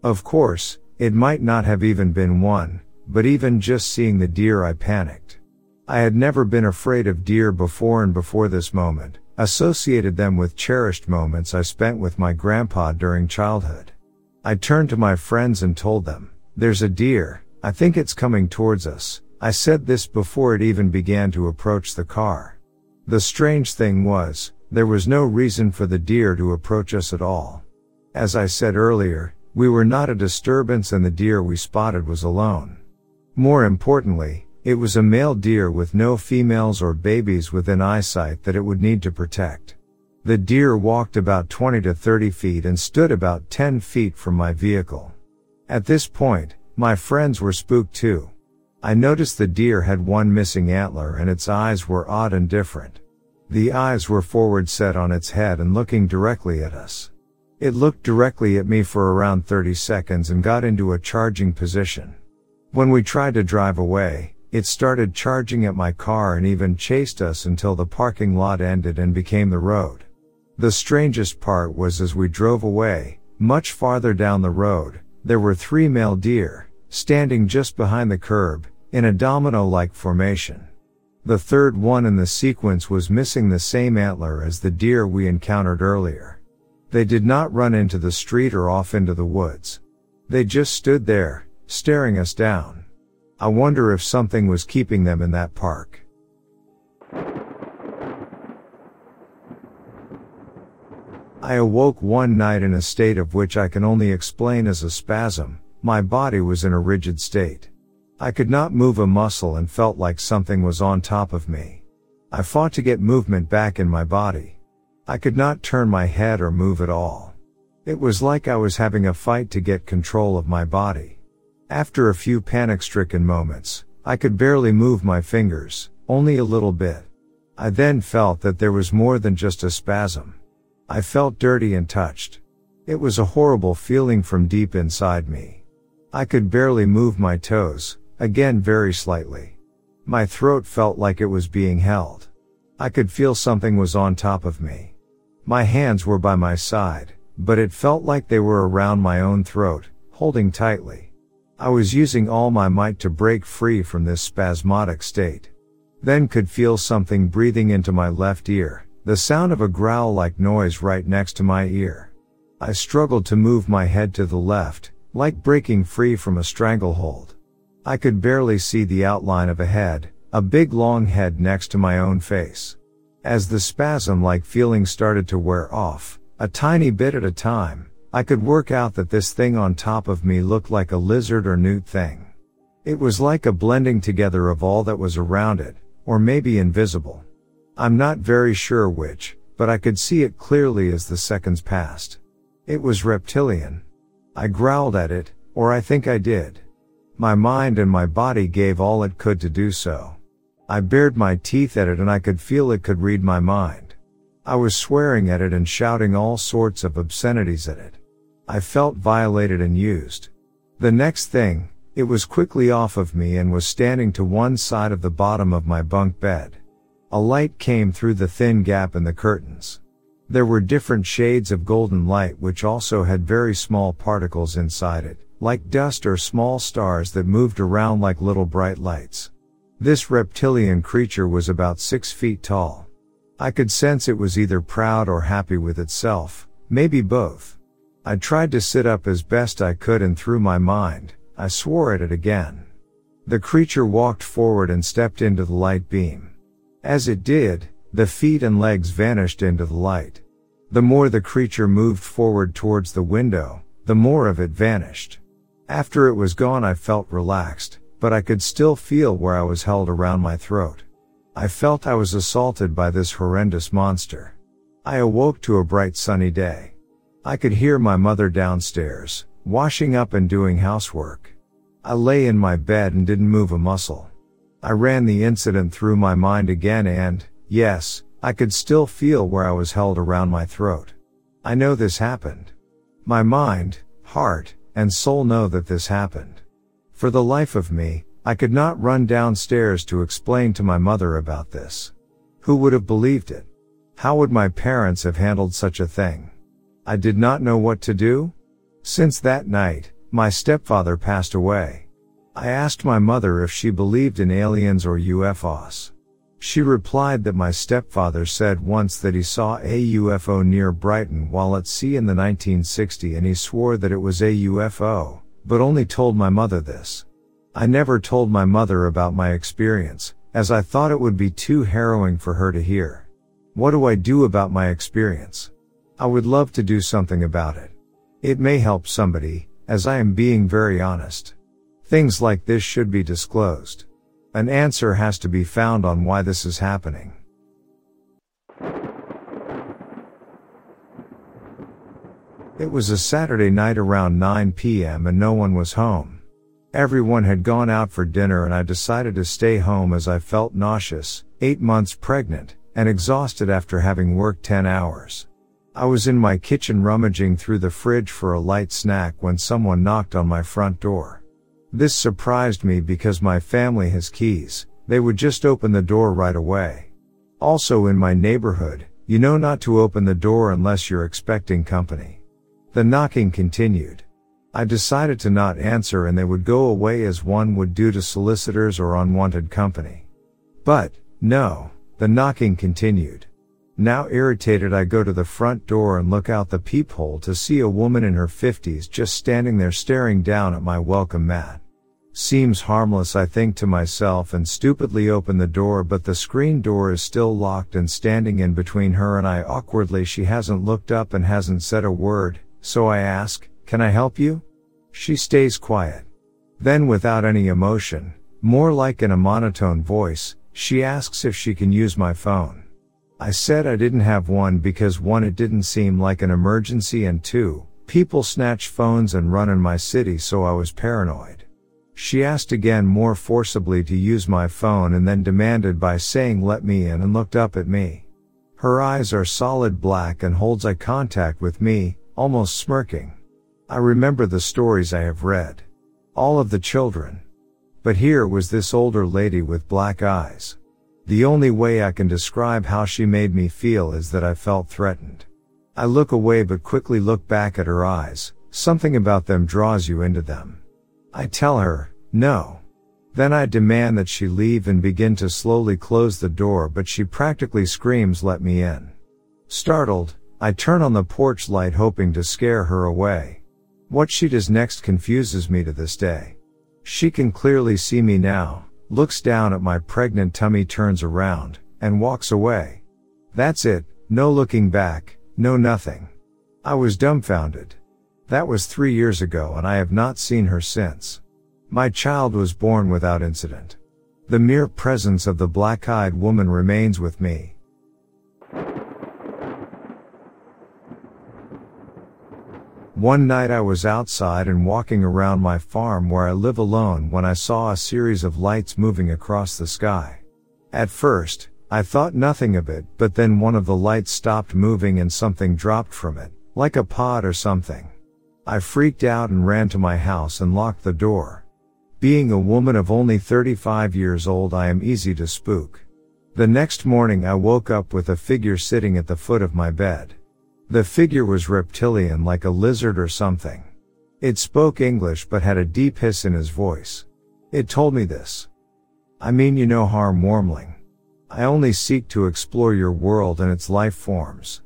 D: Of course, it might not have even been one, but even just seeing the deer I panicked. I had never been afraid of deer before and before this moment, associated them with cherished moments I spent with my grandpa during childhood. I turned to my friends and told them, there's a deer, I think it's coming towards us. I said this before it even began to approach the car. The strange thing was, there was no reason for the deer to approach us at all. As I said earlier, we were not a disturbance and the deer we spotted was alone. More importantly, it was a male deer with no females or babies within eyesight that it would need to protect. The deer walked about 20 to 30 feet and stood about 10 feet from my vehicle. At this point, my friends were spooked too. I noticed the deer had one missing antler and its eyes were odd and different. The eyes were forward set on its head and looking directly at us. It looked directly at me for around 30 seconds and got into a charging position. When we tried to drive away, it started charging at my car and even chased us until the parking lot ended and became the road. The strangest part was as we drove away, much farther down the road, there were three male deer, standing just behind the curb, in a domino-like formation. The third one in the sequence was missing the same antler as the deer we encountered earlier. They did not run into the street or off into the woods. They just stood there, staring us down. I wonder if something was keeping them in that park. I awoke one night in a state of which I can only explain as a spasm. My body was in a rigid state. I could not move a muscle and felt like something was on top of me. I fought to get movement back in my body. I could not turn my head or move at all. It was like I was having a fight to get control of my body. After a few panic stricken moments, I could barely move my fingers, only a little bit. I then felt that there was more than just a spasm. I felt dirty and touched. It was a horrible feeling from deep inside me. I could barely move my toes, Again very slightly. My throat felt like it was being held. I could feel something was on top of me. My hands were by my side, but it felt like they were around my own throat, holding tightly. I was using all my might to break free from this spasmodic state. Then could feel something breathing into my left ear, the sound of a growl like noise right next to my ear. I struggled to move my head to the left, like breaking free from a stranglehold. I could barely see the outline of a head, a big long head next to my own face. As the spasm like feeling started to wear off, a tiny bit at a time, I could work out that this thing on top of me looked like a lizard or newt thing. It was like a blending together of all that was around it, or maybe invisible. I'm not very sure which, but I could see it clearly as the seconds passed. It was reptilian. I growled at it, or I think I did. My mind and my body gave all it could to do so. I bared my teeth at it and I could feel it could read my mind. I was swearing at it and shouting all sorts of obscenities at it. I felt violated and used. The next thing, it was quickly off of me and was standing to one side of the bottom of my bunk bed. A light came through the thin gap in the curtains. There were different shades of golden light which also had very small particles inside it, like dust or small stars that moved around like little bright lights. This reptilian creature was about six feet tall. I could sense it was either proud or happy with itself, maybe both. I tried to sit up as best I could and through my mind, I swore at it again. The creature walked forward and stepped into the light beam. As it did, the feet and legs vanished into the light. The more the creature moved forward towards the window, the more of it vanished. After it was gone I felt relaxed, but I could still feel where I was held around my throat. I felt I was assaulted by this horrendous monster. I awoke to a bright sunny day. I could hear my mother downstairs, washing up and doing housework. I lay in my bed and didn't move a muscle. I ran the incident through my mind again and, yes, I could still feel where I was held around my throat. I know this happened. My mind, heart, and soul know that this happened. For the life of me, I could not run downstairs to explain to my mother about this. Who would have believed it? How would my parents have handled such a thing? I did not know what to do. Since that night, my stepfather passed away. I asked my mother if she believed in aliens or UFOs. She replied that my stepfather said once that he saw a UFO near Brighton while at sea in the 1960 and he swore that it was a UFO, but only told my mother this. I never told my mother about my experience, as I thought it would be too harrowing for her to hear. What do I do about my experience? I would love to do something about it. It may help somebody, as I am being very honest. Things like this should be disclosed. An answer has to be found on why this is happening. It was a Saturday night around 9 p.m. and no one was home. Everyone had gone out for dinner and I decided to stay home as I felt nauseous, eight months pregnant, and exhausted after having worked 10 hours. I was in my kitchen rummaging through the fridge for a light snack when someone knocked on my front door. This surprised me because my family has keys. They would just open the door right away. Also in my neighborhood, you know not to open the door unless you're expecting company. The knocking continued. I decided to not answer and they would go away as one would do to solicitors or unwanted company. But, no, the knocking continued. Now irritated I go to the front door and look out the peephole to see a woman in her fifties just standing there staring down at my welcome mat. Seems harmless I think to myself and stupidly open the door but the screen door is still locked and standing in between her and I awkwardly she hasn't looked up and hasn't said a word, so I ask, can I help you? She stays quiet. Then without any emotion, more like in a monotone voice, she asks if she can use my phone. I said I didn't have one because one it didn't seem like an emergency and two, people snatch phones and run in my city so I was paranoid. She asked again more forcibly to use my phone and then demanded by saying let me in and looked up at me. Her eyes are solid black and holds eye contact with me, almost smirking. I remember the stories I have read. All of the children. But here was this older lady with black eyes. The only way I can describe how she made me feel is that I felt threatened. I look away but quickly look back at her eyes, something about them draws you into them. I tell her, no. Then I demand that she leave and begin to slowly close the door but she practically screams let me in. Startled, I turn on the porch light hoping to scare her away. What she does next confuses me to this day. She can clearly see me now, looks down at my pregnant tummy turns around, and walks away. That's it, no looking back, no nothing. I was dumbfounded. That was three years ago and I have not seen her since. My child was born without incident. The mere presence of the black-eyed woman remains with me. One night I was outside and walking around my farm where I live alone when I saw a series of lights moving across the sky. At first, I thought nothing of it, but then one of the lights stopped moving and something dropped from it, like a pod or something. I freaked out and ran to my house and locked the door. Being a woman of only 35 years old, I am easy to spook. The next morning I woke up with a figure sitting at the foot of my bed. The figure was reptilian like a lizard or something. It spoke English but had a deep hiss in his voice. It told me this. I mean you no harm warmling. I only seek to explore your world and its life forms.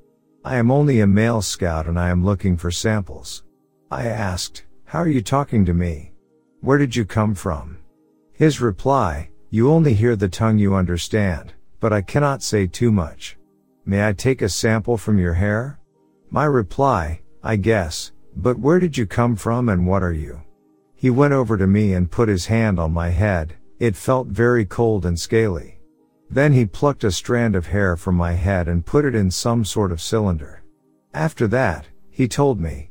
D: I am only a male scout and I am looking for samples. I asked, how are you talking to me? Where did you come from? His reply, you only hear the tongue you understand, but I cannot say too much. May I take a sample from your hair? My reply, I guess, but where did you come from and what are you? He went over to me and put his hand on my head, it felt very cold and scaly. Then he plucked a strand of hair from my head and put it in some sort of cylinder. After that, he told me,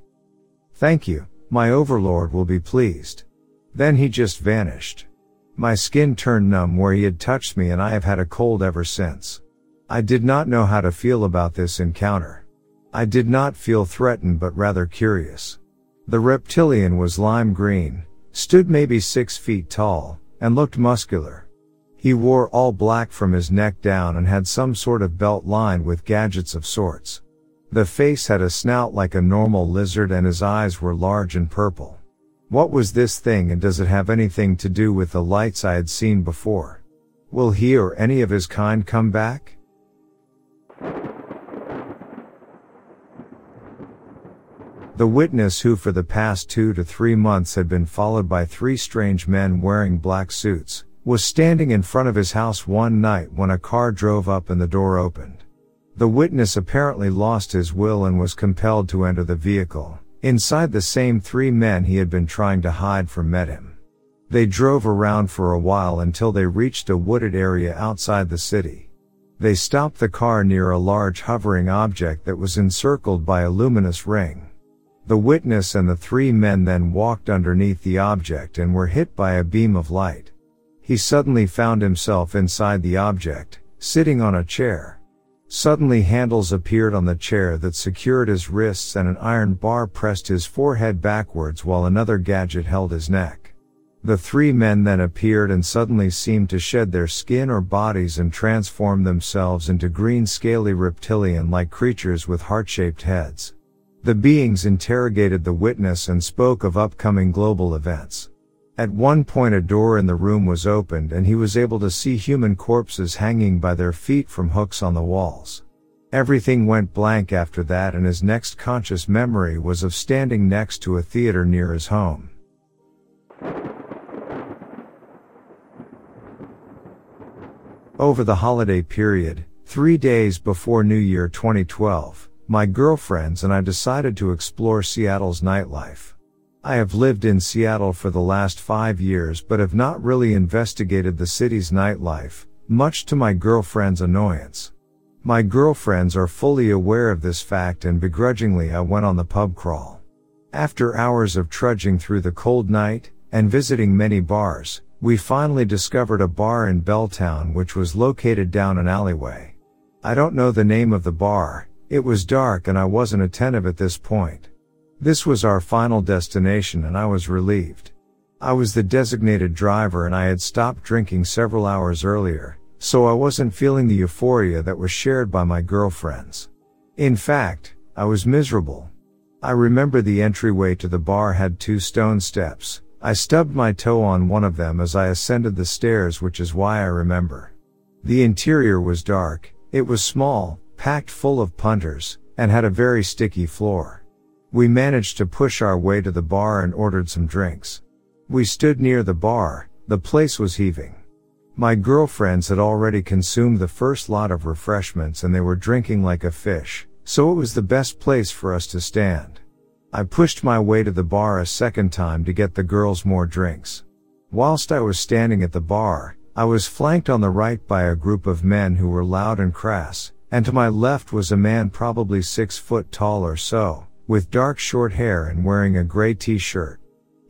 D: Thank you, my overlord will be pleased. Then he just vanished. My skin turned numb where he had touched me and I have had a cold ever since. I did not know how to feel about this encounter. I did not feel threatened but rather curious. The reptilian was lime green, stood maybe six feet tall, and looked muscular. He wore all black from his neck down and had some sort of belt lined with gadgets of sorts. The face had a snout like a normal lizard and his eyes were large and purple. What was this thing and does it have anything to do with the lights I had seen before? Will he or any of his kind come back? The witness who for the past two to three months had been followed by three strange men wearing black suits, was standing in front of his house one night when a car drove up and the door opened. The witness apparently lost his will and was compelled to enter the vehicle. Inside the same three men he had been trying to hide from met him. They drove around for a while until they reached a wooded area outside the city. They stopped the car near a large hovering object that was encircled by a luminous ring. The witness and the three men then walked underneath the object and were hit by a beam of light. He suddenly found himself inside the object, sitting on a chair. Suddenly handles appeared on the chair that secured his wrists and an iron bar pressed his forehead backwards while another gadget held his neck. The three men then appeared and suddenly seemed to shed their skin or bodies and transform themselves into green scaly reptilian like creatures with heart-shaped heads. The beings interrogated the witness and spoke of upcoming global events. At one point a door in the room was opened and he was able to see human corpses hanging by their feet from hooks on the walls. Everything went blank after that and his next conscious memory was of standing next to a theater near his home. Over the holiday period, three days before New Year 2012, my girlfriends and I decided to explore Seattle's nightlife. I have lived in Seattle for the last five years but have not really investigated the city's nightlife, much to my girlfriend's annoyance. My girlfriends are fully aware of this fact and begrudgingly I went on the pub crawl. After hours of trudging through the cold night and visiting many bars, we finally discovered a bar in Belltown which was located down an alleyway. I don't know the name of the bar, it was dark and I wasn't attentive at this point. This was our final destination and I was relieved. I was the designated driver and I had stopped drinking several hours earlier, so I wasn't feeling the euphoria that was shared by my girlfriends. In fact, I was miserable. I remember the entryway to the bar had two stone steps. I stubbed my toe on one of them as I ascended the stairs, which is why I remember. The interior was dark, it was small, packed full of punters, and had a very sticky floor. We managed to push our way to the bar and ordered some drinks. We stood near the bar, the place was heaving. My girlfriends had already consumed the first lot of refreshments and they were drinking like a fish, so it was the best place for us to stand. I pushed my way to the bar a second time to get the girls more drinks. Whilst I was standing at the bar, I was flanked on the right by a group of men who were loud and crass, and to my left was a man probably six foot tall or so, with dark short hair and wearing a gray t-shirt.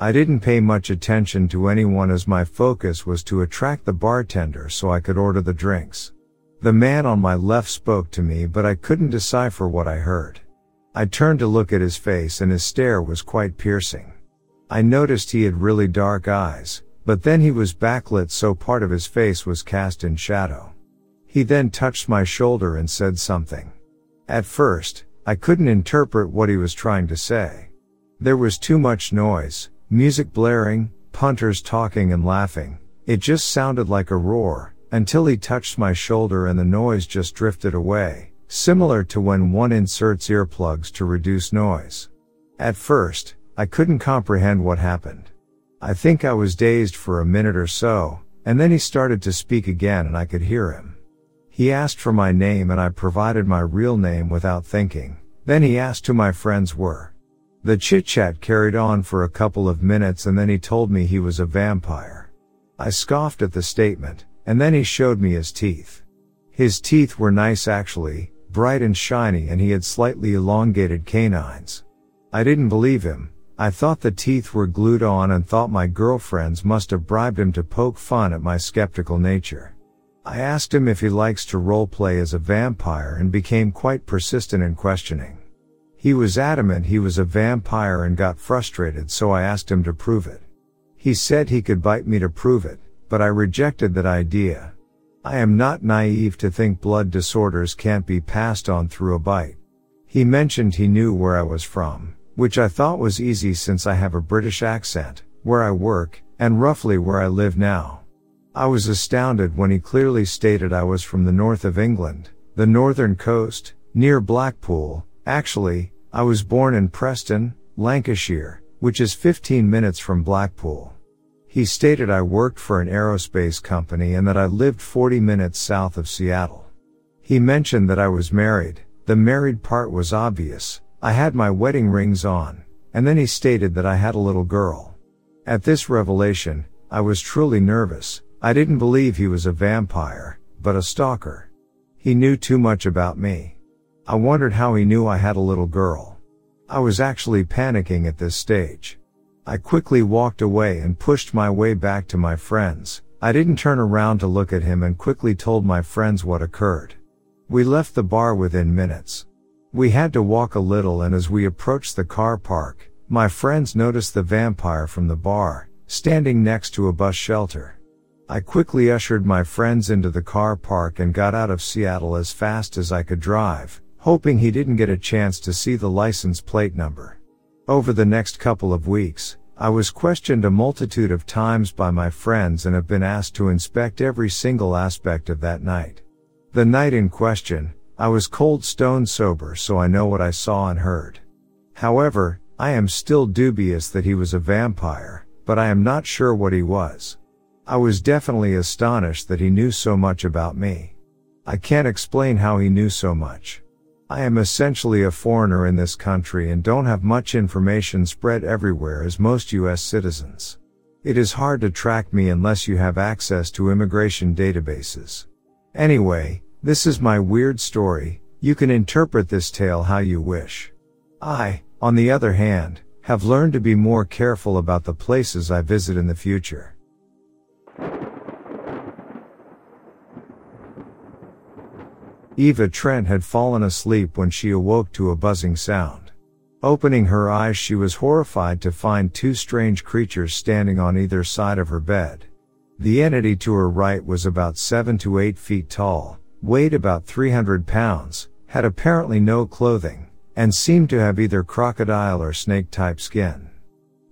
D: I didn't pay much attention to anyone as my focus was to attract the bartender so I could order the drinks. The man on my left spoke to me but I couldn't decipher what I heard. I turned to look at his face and his stare was quite piercing. I noticed he had really dark eyes, but then he was backlit so part of his face was cast in shadow. He then touched my shoulder and said something. At first, I couldn't interpret what he was trying to say. There was too much noise, music blaring, punters talking and laughing. It just sounded like a roar, until he touched my shoulder and the noise just drifted away, similar to when one inserts earplugs to reduce noise. At first, I couldn't comprehend what happened. I think I was dazed for a minute or so, and then he started to speak again and I could hear him. He asked for my name and I provided my real name without thinking. Then he asked who my friends were. The chit chat carried on for a couple of minutes and then he told me he was a vampire. I scoffed at the statement, and then he showed me his teeth. His teeth were nice actually, bright and shiny and he had slightly elongated canines. I didn't believe him, I thought the teeth were glued on and thought my girlfriends must have bribed him to poke fun at my skeptical nature. I asked him if he likes to role play as a vampire and became quite persistent in questioning. He was adamant he was a vampire and got frustrated so I asked him to prove it. He said he could bite me to prove it, but I rejected that idea. I am not naive to think blood disorders can't be passed on through a bite. He mentioned he knew where I was from which I thought was easy since I have a British accent, where I work, and roughly where I live now. I was astounded when he clearly stated I was from the north of England, the northern coast, near Blackpool. Actually, I was born in Preston, Lancashire, which is 15 minutes from Blackpool. He stated I worked for an aerospace company and that I lived 40 minutes south of Seattle. He mentioned that I was married, the married part was obvious, I had my wedding rings on, and then he stated that I had a little girl. At this revelation, I was truly nervous. I didn't believe he was a vampire, but a stalker. He knew too much about me. I wondered how he knew I had a little girl. I was actually panicking at this stage. I quickly walked away and pushed my way back to my friends. I didn't turn around to look at him and quickly told my friends what occurred. We left the bar within minutes. We had to walk a little and as we approached the car park, my friends noticed the vampire from the bar, standing next to a bus shelter. I quickly ushered my friends into the car park and got out of Seattle as fast as I could drive, hoping he didn't get a chance to see the license plate number. Over the next couple of weeks, I was questioned a multitude of times by my friends and have been asked to inspect every single aspect of that night. The night in question, I was cold stone sober so I know what I saw and heard. However, I am still dubious that he was a vampire, but I am not sure what he was. I was definitely astonished that he knew so much about me. I can't explain how he knew so much. I am essentially a foreigner in this country and don't have much information spread everywhere as most US citizens. It is hard to track me unless you have access to immigration databases. Anyway, this is my weird story, you can interpret this tale how you wish. I, on the other hand, have learned to be more careful about the places I visit in the future. Eva Trent had fallen asleep when she awoke to a buzzing sound. Opening her eyes she was horrified to find two strange creatures standing on either side of her bed. The entity to her right was about 7 to 8 feet tall, weighed about 300 pounds, had apparently no clothing, and seemed to have either crocodile or snake type skin.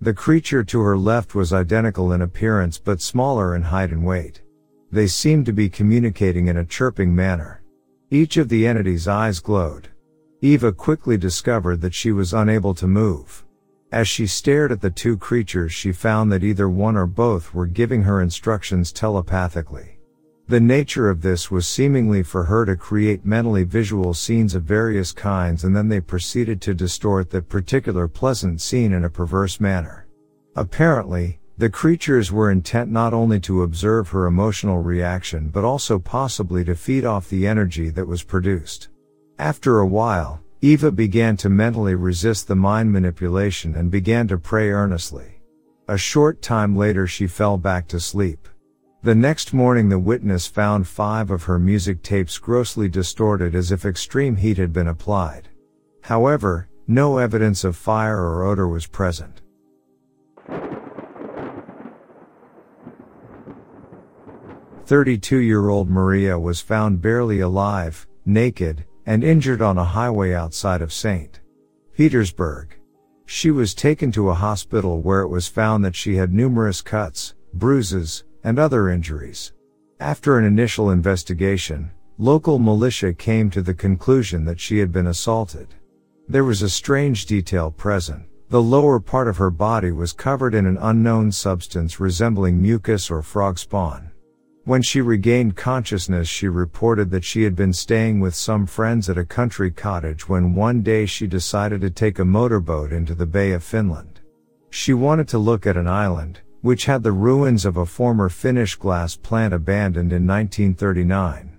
D: The creature to her left was identical in appearance but smaller in height and weight. They seemed to be communicating in a chirping manner. Each of the entity's eyes glowed. Eva quickly discovered that she was unable to move. As she stared at the two creatures she found that either one or both were giving her instructions telepathically. The nature of this was seemingly for her to create mentally visual scenes of various kinds and then they proceeded to distort that particular pleasant scene in a perverse manner. Apparently, the creatures were intent not only to observe her emotional reaction but also possibly to feed off the energy that was produced. After a while, Eva began to mentally resist the mind manipulation and began to pray earnestly. A short time later she fell back to sleep. The next morning the witness found five of her music tapes grossly distorted as if extreme heat had been applied. However, no evidence of fire or odor was present. Thirty-two-year-old Maria was found barely alive, naked, and injured on a highway outside of St. Petersburg. She was taken to a hospital where it was found that she had numerous cuts, bruises, and other injuries. After an initial investigation, local militia came to the conclusion that she had been assaulted. There was a strange detail present. The lower part of her body was covered in an unknown substance resembling mucus or frog spawn. When she regained consciousness, she reported that she had been staying with some friends at a country cottage when one day she decided to take a motorboat into the Bay of Finland. She wanted to look at an island, which had the ruins of a former Finnish glass plant abandoned in 1939.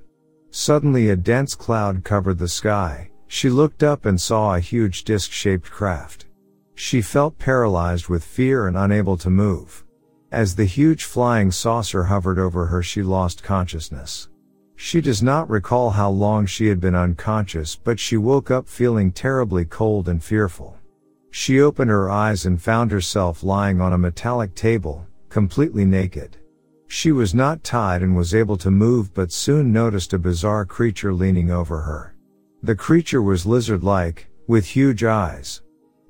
D: Suddenly a dense cloud covered the sky. She looked up and saw a huge disc-shaped craft. She felt paralyzed with fear and unable to move. As the huge flying saucer hovered over her, she lost consciousness. She does not recall how long she had been unconscious, but she woke up feeling terribly cold and fearful. She opened her eyes and found herself lying on a metallic table, completely naked. She was not tied and was able to move but soon noticed a bizarre creature leaning over her. The creature was lizard-like, with huge eyes.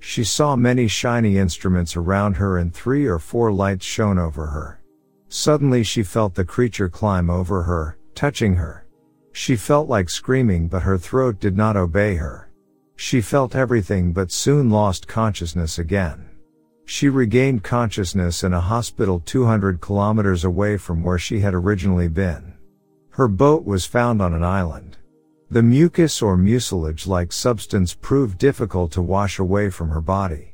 D: She saw many shiny instruments around her and three or four lights shone over her. Suddenly she felt the creature climb over her, touching her. She felt like screaming but her throat did not obey her. She felt everything but soon lost consciousness again. She regained consciousness in a hospital 200 kilometers away from where she had originally been. Her boat was found on an island. The mucus or mucilage like substance proved difficult to wash away from her body.